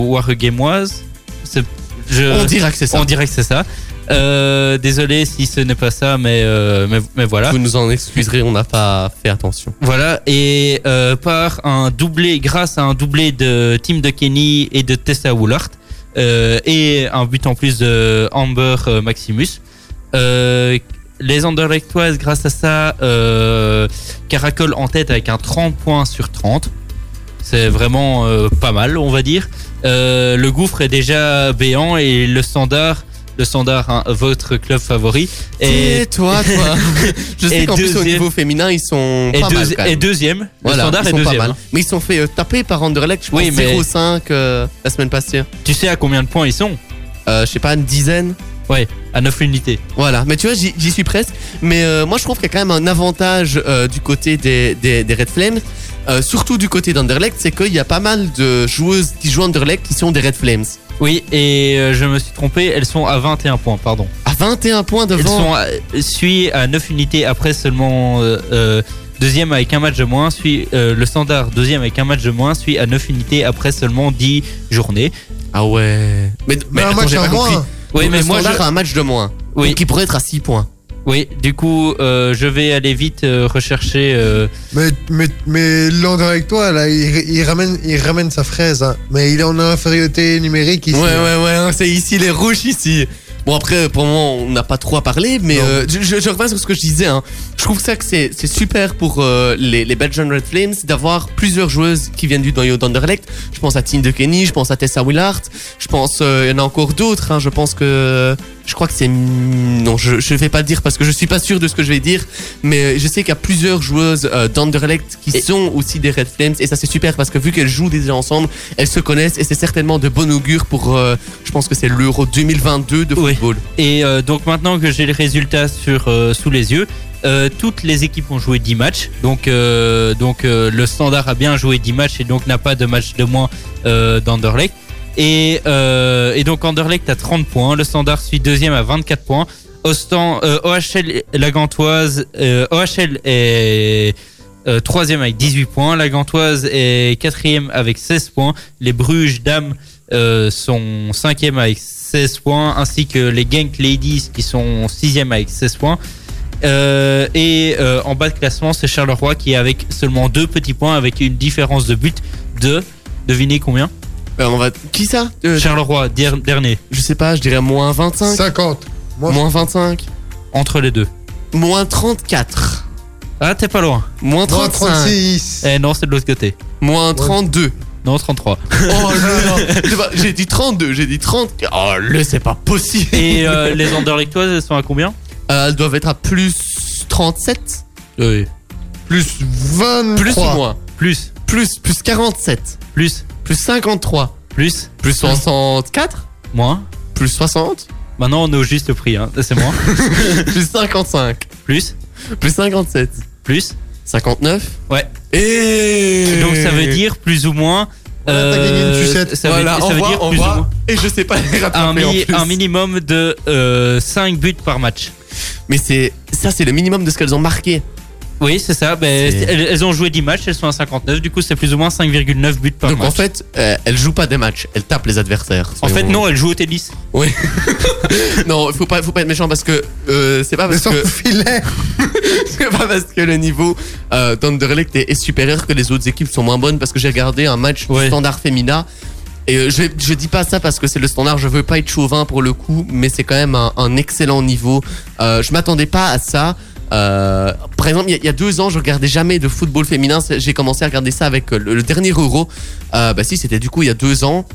je- On dira que c'est ça. On dirait que c'est ça. Euh, désolé si ce n'est pas ça, mais, euh, mais, mais voilà. Vous nous en excuserez, on n'a pas fait attention. Voilà, et euh, par un doublé, grâce à un doublé de Tim de Kenny et de Tessa Woolard, et un but en plus de Amber Maximus. Les Anderlechtoises, grâce à ça, caracolent en tête avec un 30 points sur 30. C'est vraiment euh, pas mal, on va dire. Euh, le Gouffre est déjà béant et le Standard, le Standard, hein, votre club favori, Et toi, toi. Je sais Et qu'en plus au deuxième- niveau féminin, ils sont pas deux- mal quand même. deuxième. Le Voilà, Standard ils est sont pas deuxième. mal. hein. Mais ils sont fait euh, taper par Anderlecht, je pense Oui, mais- 0,5 euh, la semaine passée. Tu sais à combien de points ils sont? Je sais pas, une dizaine. Ouais, à 9 unités. Voilà, mais tu vois, j'y j'y suis presque. Mais euh, moi, je trouve qu'il y a quand même un avantage euh, du côté des, des, des Red Flames, euh, surtout du côté d'Anderlecht, c'est qu'il y a pas mal de joueuses qui jouent Anderlecht qui sont des Red Flames. Oui, et euh, je me suis trompé, elles sont à 21 points, pardon. À 21 points Elles devant. sont à, à 9 unités après seulement euh, deuxième avec un match de moins, suit le standard deuxième avec un match de moins, suit à 9 unités après seulement 10 journées. Ah ouais. Mais, mais Mais un attends, match compris. moins. Oui, Donc, mais le moi je, a un match de moins. Oui. Il pourrait être à 6 points. Oui, du coup euh, je vais aller vite euh, rechercher. euh, Mais, mais, avec toi, là, il, il ramène, il ramène sa fraise. hein. Mais il est en infériorité numérique ici. Ouais, hein. ouais, ouais, hein, c'est ici les rouges ici. Bon après pour le moment on n'a pas trop à parler mais Non. euh, je, je- je reviens sur ce que je disais hein. Je trouve ça que c'est c'est super pour euh, les, les Belgian Red Flames d'avoir plusieurs joueuses qui viennent du noyau d'Anderlecht. Je pense à Tine de Kenny, je pense à Tessa Willard, je pense euh, il y en a encore d'autres hein. je pense que je crois que c'est non je je vais pas dire parce que je suis pas sûr de ce que je vais dire mais je sais qu'il y a plusieurs joueuses euh, d'Anderlecht qui Et- sont aussi des Red Flames et ça c'est super parce que vu qu'elles jouent déjà ensemble elles se connaissent et c'est certainement de bon augure pour euh, je pense que c'est l'Euro 2022 de Oui. football. Et euh, donc maintenant que j'ai les résultats sur, euh, sous les yeux, euh, toutes les équipes ont joué 10 matchs. Donc, euh, donc euh, le standard a bien joué 10 matchs et donc n'a pas de match de moins euh, d'Anderlecht. Et, euh, et donc Anderlecht a 30 points, le standard suit deuxième à 24 points. Ostan, euh, OHL la Gantoise, euh, OHL est euh, troisième avec 18 points, la Gantoise est quatrième avec 16 points, les Bruges dames euh, sont cinquième avec 16 points, ainsi que les Genk Ladies qui sont sixième avec 16 points. Et en bas de classement, c'est Charleroi qui est avec seulement deux petits points, avec une différence de but de devinez combien? Euh, on va qui ça? Euh, Charleroi der- dernier Je sais pas, je dirais moins 25, 50. Moi, moins 25, entre les deux. moins 34, Ah t'es pas loin. moins moi, 35, 36. Eh non c'est de l'autre côté. moins 32. Non 33. Oh là J'ai pas- J'ai dit 32, j'ai dit 30. Oh le c'est pas possible. Et euh, les Anderlechtoises elles sont à combien? Euh, elles doivent être à plus 37, Oui. Plus 23. plus ou moins, Plus, plus plus 47, plus, plus 53, plus, plus 64, moins. plus 60, Maintenant on est au juste prix, hein. c'est moins. plus 55, plus, plus 57, plus. 59. Ouais. Et Donc ça veut dire plus ou moins. Voilà, t'as gagné une sucette. Ça veut, voilà, ça on veut voit, dire plus ou voit. moins Et je sais pas les un, en plus. un minimum de euh, 5 buts par match. Mais c'est ça, c'est le minimum de ce qu'elles ont marqué. Oui, c'est ça. Ben, C'est- elles, elles ont joué 10 matchs, elles sont à 59. Du coup, c'est plus ou moins 5,9 buts par Donc match. en fait, euh, elles jouent pas des matchs, elles tapent les adversaires. En fait, non, elles jouent au tennis. non, faut pas, faut pas être méchant parce que euh, c'est pas parce sans que filet. c'est pas parce que le niveau euh, d'Anderlecht est, est supérieur que les autres équipes sont moins bonnes. Parce que j'ai regardé un match Ouais. du Standard féminin. Et euh, je, je dis pas ça parce que c'est le standard, je veux pas être chauvin pour le coup, mais c'est quand même un, un excellent niveau. Euh, je m'attendais pas à ça. Euh, par exemple, il y, a- deux ans, je regardais jamais de football féminin. J'ai commencé à regarder ça avec euh, le, dernier Euro. Euh, bah si, c'était du coup il y a deux ans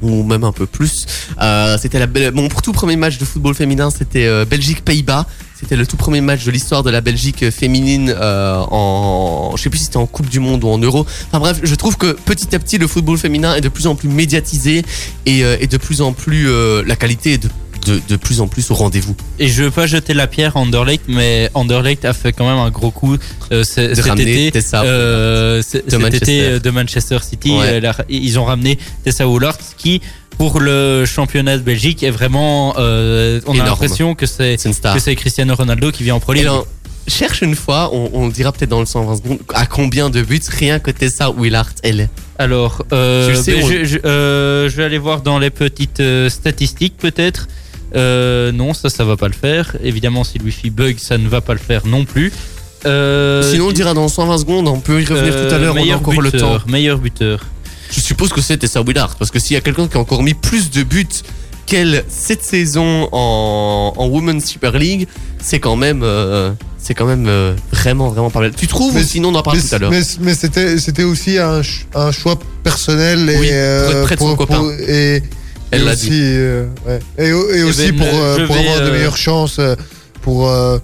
ou même un peu plus. Euh, c'était mon tout premier match de football féminin, c'était euh, Belgique-Pays-Bas. C'était le tout premier match de l'histoire de la Belgique féminine en, je sais plus si c'était en Coupe du Monde ou en Euro. Enfin bref, je trouve que petit à petit le football féminin est de plus en plus médiatisé et, de plus en plus la qualité est de, de, de plus en plus au rendez-vous. Et je veux pas jeter la pierre à Anderlecht, mais Anderlecht a fait quand même un gros coup euh, ce- De cet été. Tessa euh, c- cet Manchester. été euh, de Manchester City. Ouais. Ils ont ramené Tessa Woolard qui, pour le championnat de Belgique, est vraiment. euh, on a l'impression que c'est C'est que Cristiano Ronaldo qui vient en Pro League. cherche une fois, on, on le dira peut-être dans le 120 secondes, à combien de buts rien que Tessa Willard elle est. Alors, euh, sais, on- je, je- euh, je vais aller voir dans les petites statistiques peut-être. Euh, non, ça, ça va pas le faire. Évidemment, si le Wi-Fi bug, ça ne va pas le faire non plus. Euh, Sinon, on le dira dans 120 secondes, on peut y revenir euh, tout à l'heure, on a meilleur encore le buteur, temps. Meilleur buteur. Je suppose que c'est Tessa Willard, parce que s'il y a quelqu'un qui a encore mis plus de buts qu'elle cette saison en, en Women's Super League, c'est quand même. euh, c'est quand même euh, vraiment, vraiment pas mal. Tu trouves Mais- ou sinon on en parle mais tout à l'heure mais, mais c'était c'était aussi un, ch- un choix personnel et Oui, pour être près de son copain. et, Elle et l'a aussi dit. euh, ouais. et, au- et aussi ben, pour, euh, avoir de euh, meilleures chances euh, pour euh,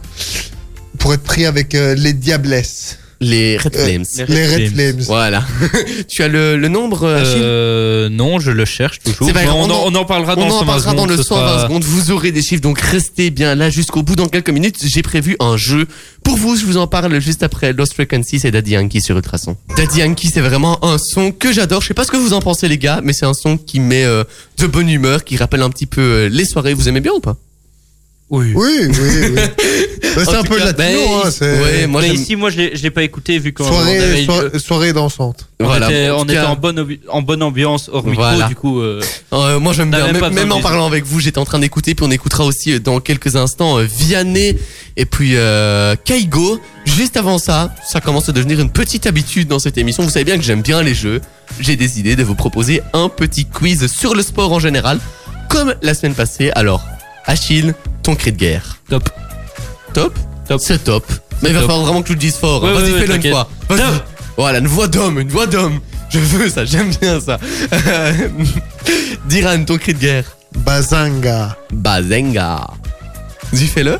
pour être pris avec euh, les Diablesses, Les Red Euh, Flames. les les Red Flames. Flames. Voilà. tu as le, le nombre, euh, Achille Euh, non, je le cherche toujours. Grave, on, on en, on en parlera dans On le en 120 parlera dans secondes, le ce 120 sera- secondes. Vous aurez des chiffres, donc restez bien là jusqu'au bout. Dans quelques minutes, j'ai prévu un jeu. Pour vous, je vous en parle juste après Lost Frequency, c'est Daddy Yankee sur Ultrason. Daddy Yankee, c'est vraiment un son que j'adore. Je sais pas ce que vous en pensez, les gars, mais c'est un son qui met euh, de bonne humeur, qui rappelle un petit peu euh, les soirées. Vous aimez bien ou pas? Oui. Oui, oui, oui. Bah, c'est un peu cas, latino, ben, hein, ouais, moi, mais ici, moi, je je l'ai pas écouté vu qu'on soirée, soirée dansante. on était, En on tout était cas- en, bonne, ambi- en bonne ambiance hors micro, Voilà. du coup. euh, Euh, moi j'aime bien, même même, en parlant avec vous, j'étais en train d'écouter, puis on écoutera aussi euh, dans quelques instants euh, Vianney et puis euh, Kaigo. Juste avant ça, ça commence à devenir une petite habitude dans cette émission. Vous savez bien que j'aime bien les jeux. J'ai décidé de vous proposer un petit quiz sur le sport en général, comme la semaine passée. Alors, Achille, ton cri de guerre. Top. Top? Top. C'est top. Mais il va top. falloir vraiment que tu le dises fort. hein. Ouais, Vas-y, ouais, ouais, fais-le une fois. Vas-y. Top. Voilà, une voix d'homme, une voix d'homme. Je veux ça, j'aime bien ça. Diran, ton cri de guerre. Bazanga. Bazenga. Vas-y, fais-le.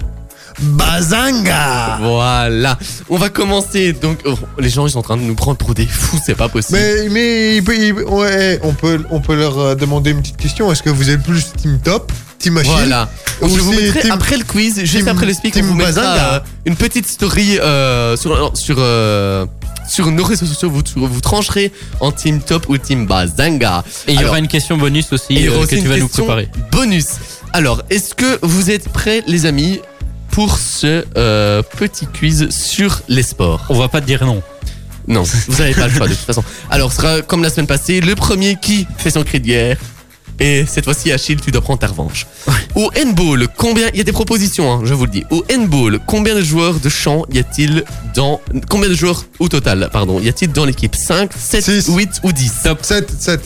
Bazanga Voilà. On va commencer. Donc, oh, les gens, ils sont en train de nous prendre pour des fous, c'est pas possible. Mais, mais il peut- il- ouais, on, peut, on peut leur euh, demander une petite question. Est-ce que vous êtes plus Team Top, Team Achille Voilà. Ou je vous c'est mettrai team- après le quiz, juste team- après le speak, on vous mettra euh, une petite story euh, sur sur euh, sur nos réseaux sociaux. Vous, vous trancherez en team top ou team Bazanga. Et il y aura une question bonus aussi Et il y aura euh, aussi que tu vas nous préparer. Bonus. Alors, est-ce que vous êtes prêts, les amis, pour ce euh, petit quiz sur les sports? On va pas te dire non. Non, vous n'avez pas le choix de toute façon. Alors, ce sera comme la semaine passée, le premier qui fait son cri de guerre. Et cette fois-ci, Achille, tu dois prendre ta revanche. Au handball, combien Il y a des propositions, hein, je vous le dis. Au handball, combien de joueurs de champ y a-t-il dans Combien de joueurs au total Pardon, y a-t-il dans l'équipe? 5, 7, Six. 8 ou 10 Top. 7, 7.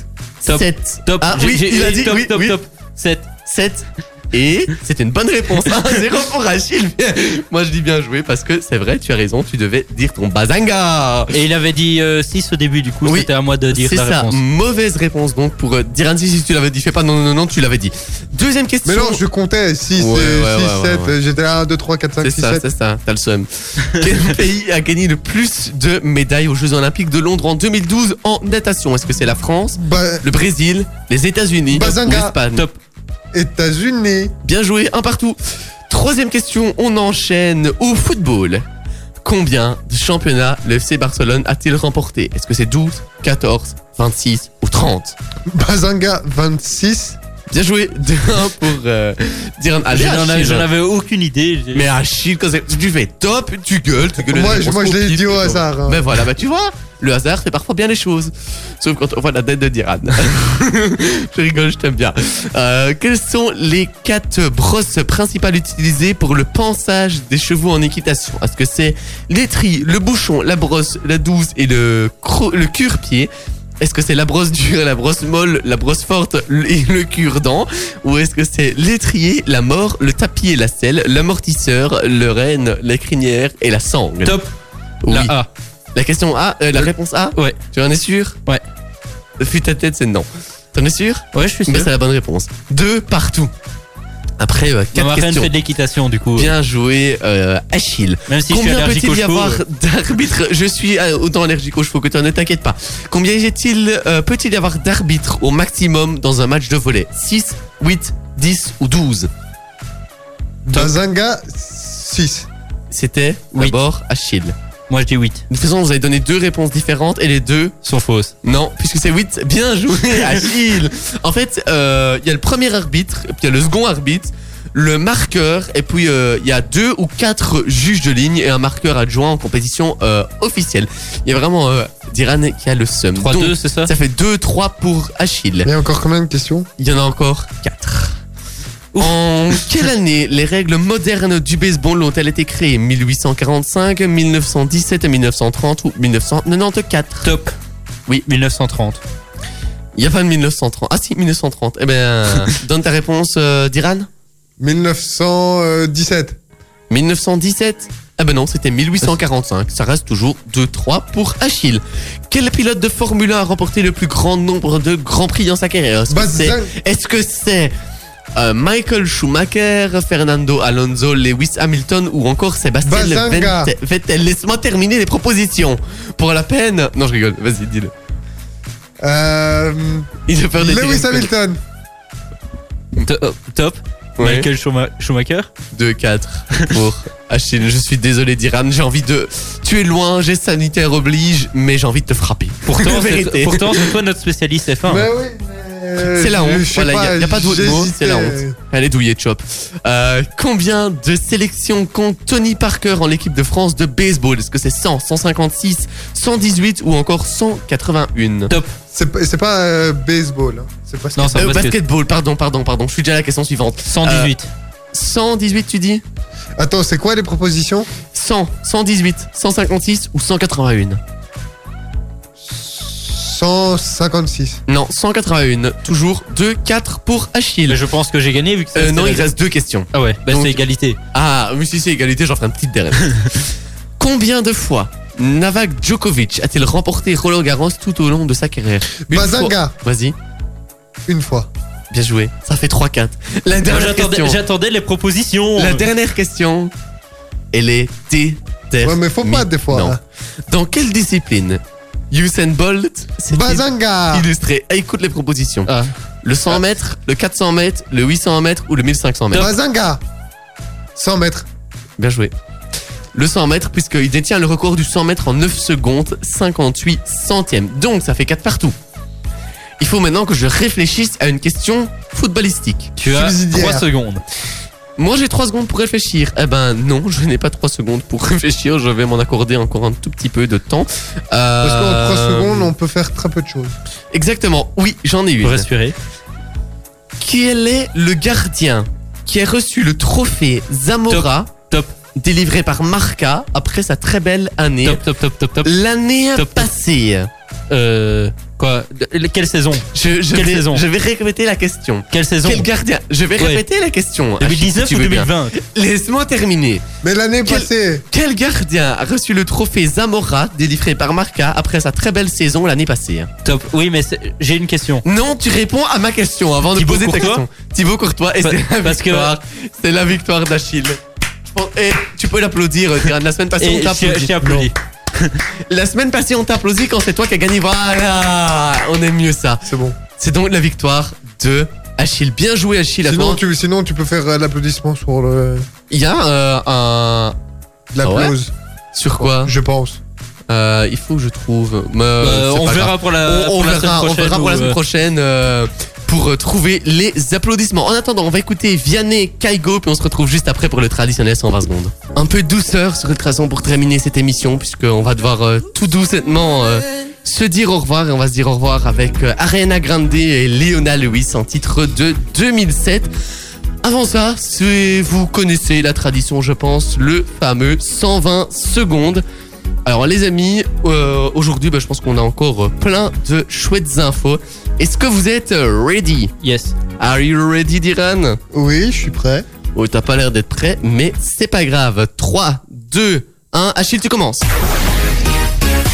Top. 7. Top. Ah J'ai- oui, j'ai- il a dit top, oui, top, oui. top. 7. 7. Et c'est une bonne réponse. 1-0 pour Achille. Moi, je dis bien joué parce que c'est vrai, tu as raison, tu devais dire ton bazanga. Et il avait dit 6 au début, du coup, Oui, c'était à moi de dire C'est la ça, réponse. mauvaise réponse donc pour euh, dire ainsi si tu l'avais dit. Fais pas non, non, non, non, tu l'avais dit. Deuxième question. Mais non, je comptais 6, Ouais, ouais, ouais, 7. ouais, ouais. J'étais là 1, 2, 3, 4, 5, C'est 6, ça, 7. c'est ça, t'as le seum. Quel pays a gagné le plus de médailles aux Jeux Olympiques de Londres en 2012 en natation? Est-ce que c'est la France, Bah, le Brésil, les États-Unis Bazanga. ou l'Espagne? Top. États-Unis. Bien joué, un partout. Troisième question, on enchaîne au football. Combien de championnats le FC Barcelone a-t-il remporté? Est-ce que c'est 12, 14, 26 ou 30 Bazanga 26. Bien joué, 2-1 pour euh, Diran. Allez, J'en avais- Achille. J'en avais aucune idée. J'ai- Mais Achille, quand c'est- tu fais top, tu gueules, tu gueules. Moi, je- moi, je l'ai au dit au hasard, hein. Mais voilà, bah tu vois, le hasard fait parfois bien les choses. Sauf quand on voit la tête de Diran. je rigole, je t'aime bien. Euh, quelles sont les quatre brosses principales utilisées pour le pansage des chevaux en équitation? Est-ce que c'est l'étrie, le bouchon, la brosse, la douce et le, cro- le cure-pied? Est-ce que c'est la brosse dure, la brosse molle, la brosse forte et le cure-dent Ou est-ce que c'est l'étrier, la mort, le tapis et la selle, l'amortisseur, le renne, la crinière et la sangle Top. Oui. La A. La question A, euh, la réponse A Ouais. Tu en es sûr Ouais. Depuis ta tête, c'est non. T'en es sûr Ouais, je suis sûr. Mais c'est la bonne réponse. Deux partout. Après, euh, Ma quatre marraine questions. fait de l'équitation, du coup. Bien joué, euh, Achille. Même si je suis Combien peut-il y avoir d'arbitres Je suis euh, autant allergique aux chevaux que toi, ne t'inquiète pas. Combien y a-t-il, euh, peut-il y avoir d'arbitres au maximum dans un match de volley 6, 8, 10 ou 12 Bazanga 6. C'était d'abord Achille. Moi, je dis 8. De toute façon, vous avez donné deux réponses différentes et les deux Sont fausses. Non, puisque c'est 8. Bien joué, Achille. En fait, euh, il y a le premier arbitre, puis il y a le second arbitre, le marqueur, et puis euh, il y a deux ou quatre juges de ligne et un marqueur adjoint en compétition euh, officielle. Il y a vraiment euh, Diran qui a le seum. 3-2, Donc, c'est ça? Ça fait 2-3 pour Achille. Il y a encore combien de questions? Il y en a encore 4. En quelle année les règles modernes du baseball ont-elles été créées? 1845, 1917, 1930 ou 1994 Top. Oui. 1930. Il n'y a pas de 1930. Ah si, 1930. Eh ben, donne ta réponse, euh, Diran 1917. 1917 Eh ben non, c'était 1845. Ça reste toujours 2-3 pour Achille. Quel pilote de Formule 1 a remporté le plus grand nombre de grands prix dans sa carrière? Est-ce que Bazang- c'est est-ce que c'est euh, Michael Schumacher, Fernando Alonso, Lewis Hamilton ou encore Sébastien Bazanga. Vettel laisse-moi terminer les propositions. Pour la peine. Non, je rigole. Vas-y, dis-le. Euh, Il a peur de dire Lewis. Hamilton. To- oh, Top. Ouais. Michael Schuma- Schumacher? 2-4 pour Achille. Je suis désolé, Diran. J'ai envie de. Tu es loin, j'ai sanitaire oblige, mais j'ai envie de te frapper. Pourtant, c'est toi notre spécialiste F1. Mais oui, mais. C'est la honte. Voilà, il n'y a, y a pas d'autre mot, c'est la honte. est douillée, Chop. Euh, combien de sélections compte Tony Parker en équipe de France de baseball? Est-ce que c'est 100, 156, 118 ou encore 181 Top. C'est pas, c'est pas euh, baseball. hein. C'est pas Non, c'est Euh, basket. Basketball, pardon, pardon, pardon. Je suis déjà à la question suivante. 118. 118, tu dis? Attends, c'est quoi les propositions? 100, 118, 156 ou 181 156. Non, 181. Toujours 2, 4 pour Achille. Mais je pense que j'ai gagné vu que ça Euh, non, il reste deux questions. Ah ouais, bah Donc- c'est égalité. Ah, oui, si c'est égalité, j'en ferai une petite dernière. Combien de fois Novak Djokovic a-t-il remporté Roland Garros tout au long de sa carrière Une Bazanga. Vas-y, Une fois. bien joué. Ça fait 3-4. La Moi, dernière J'attendais question. j'attendais les propositions. La dernière question. Elle est déterminée. Ouais, mais faut pas des fois. Non. hein. Dans quelle discipline Usain Bolt Bazanga. illustré Ah, Écoute les propositions. Ah. Le 100 mètres, le 400 mètres, le 800 mètres ou le 1500 mètres Bazanga. 100 mètres. Bien joué. Le 100 mètres, puisqu'il détient le record du 100 mètres en 9 secondes, 58 centièmes. Donc, ça fait 4 partout. Il faut maintenant que je réfléchisse à une question footballistique. Tu as Subsidiaire. 3 secondes. Moi, j'ai 3 secondes pour réfléchir. Eh ben, non, je n'ai pas 3 secondes pour réfléchir. Je vais m'en accorder encore un tout petit peu de temps. Parce qu'en 3 Euh, secondes, on peut faire très peu de choses. Exactement. Oui, j'en ai Pour une. respirer. Quel est le gardien qui a reçu le trophée Zamora Top. délivré par Marca après sa très belle année? Top, top, top, top, top. L'année Top, top. passée. Euh. Quoi De- Quelle saison Je, je Quelle vais, saison je vais répéter la question. Quelle saison Quel gardien Je vais Ouais. répéter la question. Achille, 2019 si ou tu veux bien. 2020 Laisse-moi terminer. Mais l'année Quel- passée. Quel gardien a reçu le trophée Zamora délivré par Marca après sa très belle saison l'année passée? Top. Oui, mais c'est- j'ai une question. Non, tu réponds à ma question avant de Thibaut poser ta Courtois question. Thibaut Courtois et Pa- c'est la parce que- victoire. C'est la victoire d'Achille. Je pense- Et tu peux l'applaudir. La semaine passée, Et on t'a je t'ai- je applaudi. t'ai applaudi. La semaine passée, on t'a applaudi quand c'est toi qui as gagné. Voilà, on aime mieux ça. C'est bon. C'est donc la victoire de Achille. Bien joué, Achille. à Sinon toi. tu, sinon, tu peux faire euh, l'applaudissement sur le, Il y a euh, un. l'applause. Sur quoi Je pense. Euh, Il faut que je trouve. Mais, Euh, c'est on pas verra pour la, on, on pour la verra, semaine on prochaine. verra pour la ou, semaine euh, prochaine euh, pour trouver les applaudissements. En attendant, on va écouter Vianney Kaigo, puis on se retrouve juste après pour le traditionnel 120 secondes. Un peu de douceur sur Ultrason pour terminer cette émission, puisqu'on va devoir euh, tout doucement euh, se dire au revoir, et on va se dire au revoir avec euh, Ariana Grande et Leona Lewis en titre de 2007. Avant ça, vous connaissez la tradition, je pense, le fameux 120 secondes. Alors les amis, euh, aujourd'hui, bah, je pense qu'on a encore plein de chouettes infos. Est-ce que vous êtes euh, ready? Yes. Are you ready, Diran? Oui, je suis prêt. Oh, t'as pas l'air d'être prêt, mais c'est pas grave. 3, 2, 1. Achille, tu commences.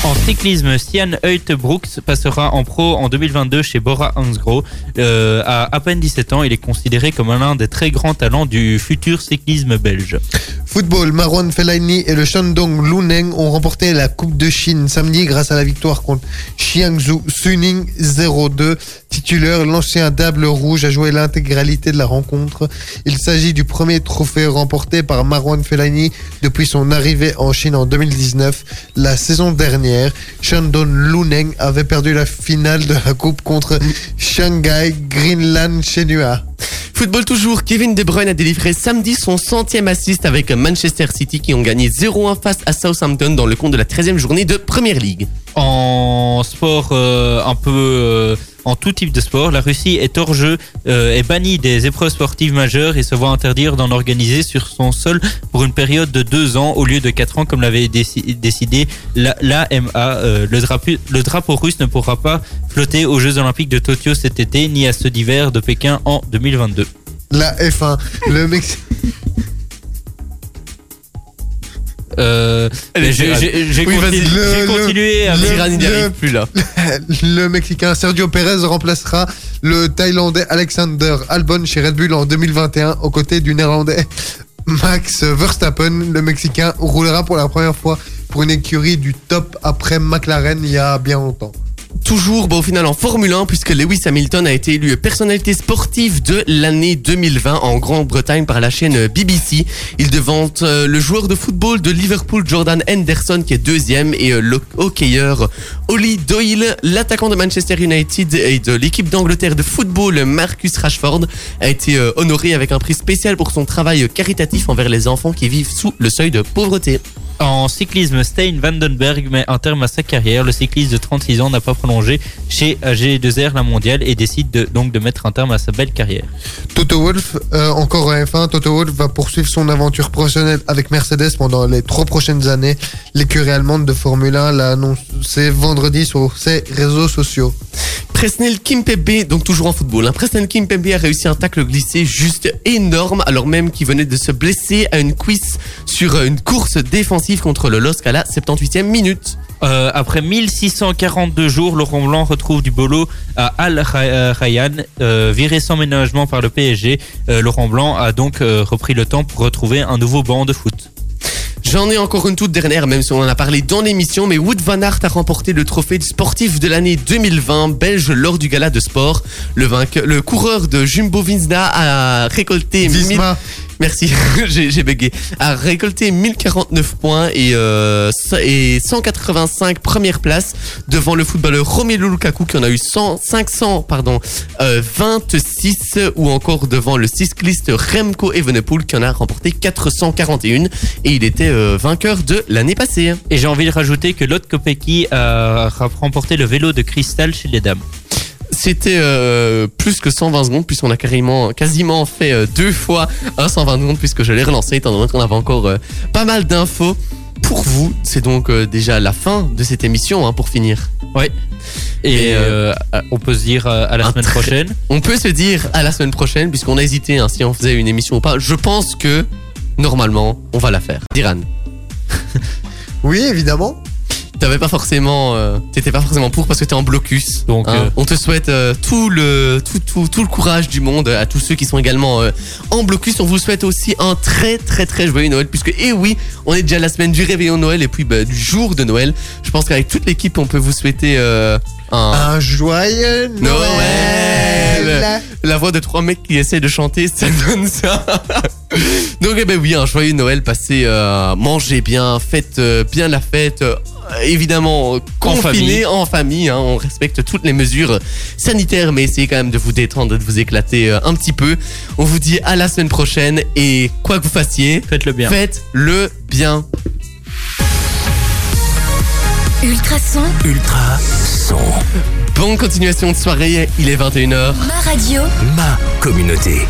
En cyclisme, Sian Brooks passera en pro en 2022 chez Bora Hansgrohe. Euh, à à peine 17 ans, il est considéré comme l'un des très grands talents du futur cyclisme belge. Football, Marwan Fellaini et le Shandong Luneng ont remporté la Coupe de Chine samedi grâce à la victoire contre Jiangsu Suning 0-2. Titulaire, l'ancien Dable Rouge a joué l'intégralité de la rencontre. Il s'agit du premier trophée remporté par Marwan Fellaini depuis son arrivée en Chine en 2019. La saison dernière, Shandong Luneng avait perdu la finale de la Coupe contre Shanghai Greenland Shenhua. Football toujours, Kevin De Bruyne a délivré samedi son centième assist avec Manchester City qui ont gagné 0-1 face à Southampton dans le compte de la 13e journée de Premier League. En sport euh, un peu euh, en tout type de sport, la Russie est hors jeu, euh, est bannie des épreuves sportives majeures et se voit interdire d'en organiser sur son sol pour une période de deux ans au lieu de quatre ans comme l'avait déci- décidé la- l'AMA. Euh, le, drapeau, le drapeau russe ne pourra pas flotter aux Jeux Olympiques de Tokyo cet été ni à ceux d'hiver de Pékin en 2022. La F1, le Mexique. Euh, Allez, j'ai Diran. j'ai- j'ai Oui, vas-y. continu- Le- j'ai le- continué le- avec. Diran, il n'y le- arrive plus là. Le Mexicain Sergio Pérez remplacera le Thaïlandais Alexander Albon chez Red Bull en 2021 aux côtés du Néerlandais Max Verstappen. Le Mexicain roulera pour la première fois pour une écurie du top après McLaren il y a bien longtemps. Toujours au final en Formule 1 puisque Lewis Hamilton a été élu personnalité sportive de l'année 2020 en Grande-Bretagne par la chaîne BBC. Il devante euh, le joueur de football de Liverpool Jordan Henderson qui est deuxième et euh, le hockeyeur Oli Doyle, l'attaquant de Manchester United et de l'équipe d'Angleterre de football Marcus Rashford a été euh, honoré avec un prix spécial pour son travail caritatif envers les enfants qui vivent sous le seuil de pauvreté. En cyclisme, Stein Vandenberg met un terme à sa carrière. Le cycliste de 36 ans n'a pas prolongé chez AG2R la mondiale et décide de- donc de mettre un terme à sa belle carrière. Toto Wolff, euh, encore en F1, Toto Wolff va poursuivre son aventure professionnelle avec Mercedes pendant les trois prochaines années. L'écurie allemande de Formule 1 l'a annoncé vendredi sur ses réseaux sociaux. Presnel Kimpembe, donc toujours en football, hein. Presnel Kimpembe a réussi un tacle glissé juste énorme alors même qu'il venait de se blesser à une cuisse sur une course défensive contre le LOSC à la 78e minute. Euh, après 1642 jours, Laurent Blanc retrouve du boulot à Al Ra- Rayyan, euh, viré sans ménagement par le PSG. Euh, Laurent Blanc a donc euh, repris le temps pour retrouver un nouveau banc de foot. J'en ai encore une toute dernière, même si on en a parlé dans l'émission, mais Wood Van Aert a remporté le trophée du sportif de l'année 2020 belge lors du gala de sport. Le, vainqueur, le coureur de Jumbo Visma a récolté... Visma, Merci, j'ai bugué. A récolté 1049 points et, euh, et 185 premières places devant le footballeur Romelu Lukaku qui en a eu 100, 500 pardon, euh, 26 ou encore devant le cycliste Remco Evenepoel qui en a remporté 441 et il était euh, vainqueur de l'année passée. Et j'ai envie de rajouter que Lotte Kopecky a remporté le vélo de cristal chez les dames. C'était euh, plus que 120 secondes puisqu'on a carrément, quasiment fait euh, deux fois un 120 secondes puisque je l'ai relancé étant donné qu'on avait encore euh, pas mal d'infos. Pour vous, c'est donc euh, déjà la fin de cette émission hein, pour finir. Et Et, euh, on peut se dire à la semaine prochaine. On peut se dire à la semaine prochaine puisqu'on a hésité hein, si on faisait une émission ou pas. Je pense que normalement on va la faire. Diran, oui évidemment. T'avais pas forcément, euh, t'étais pas forcément pour parce que t'es en blocus. Donc, hein. euh, on te souhaite euh, tout le tout, tout tout le courage du monde à tous ceux qui sont également euh, en blocus. On vous souhaite aussi un très très très joyeux Noël puisque et oui, on est déjà la semaine du réveillon de Noël et puis bah, du jour de Noël. Je pense qu'avec toute l'équipe, on peut vous souhaiter euh, un Un joyeux Noël. Noël. la voix de trois mecs qui essaient de chanter, ça donne ça. Donc eh ben oui, un joyeux Noël, passez, euh, mangez bien, faites euh, bien la fête. Euh, évidemment, euh, confinés en famille, hein, on respecte toutes les mesures sanitaires, mais essayez quand même de vous détendre, de vous éclater euh, un petit peu. On vous dit à la semaine prochaine et quoi que vous fassiez, Faites-le bien. faites-le bien. Ultrason, Ultra son. Bonne continuation de soirée, il est 21h. ma radio. Ma communauté.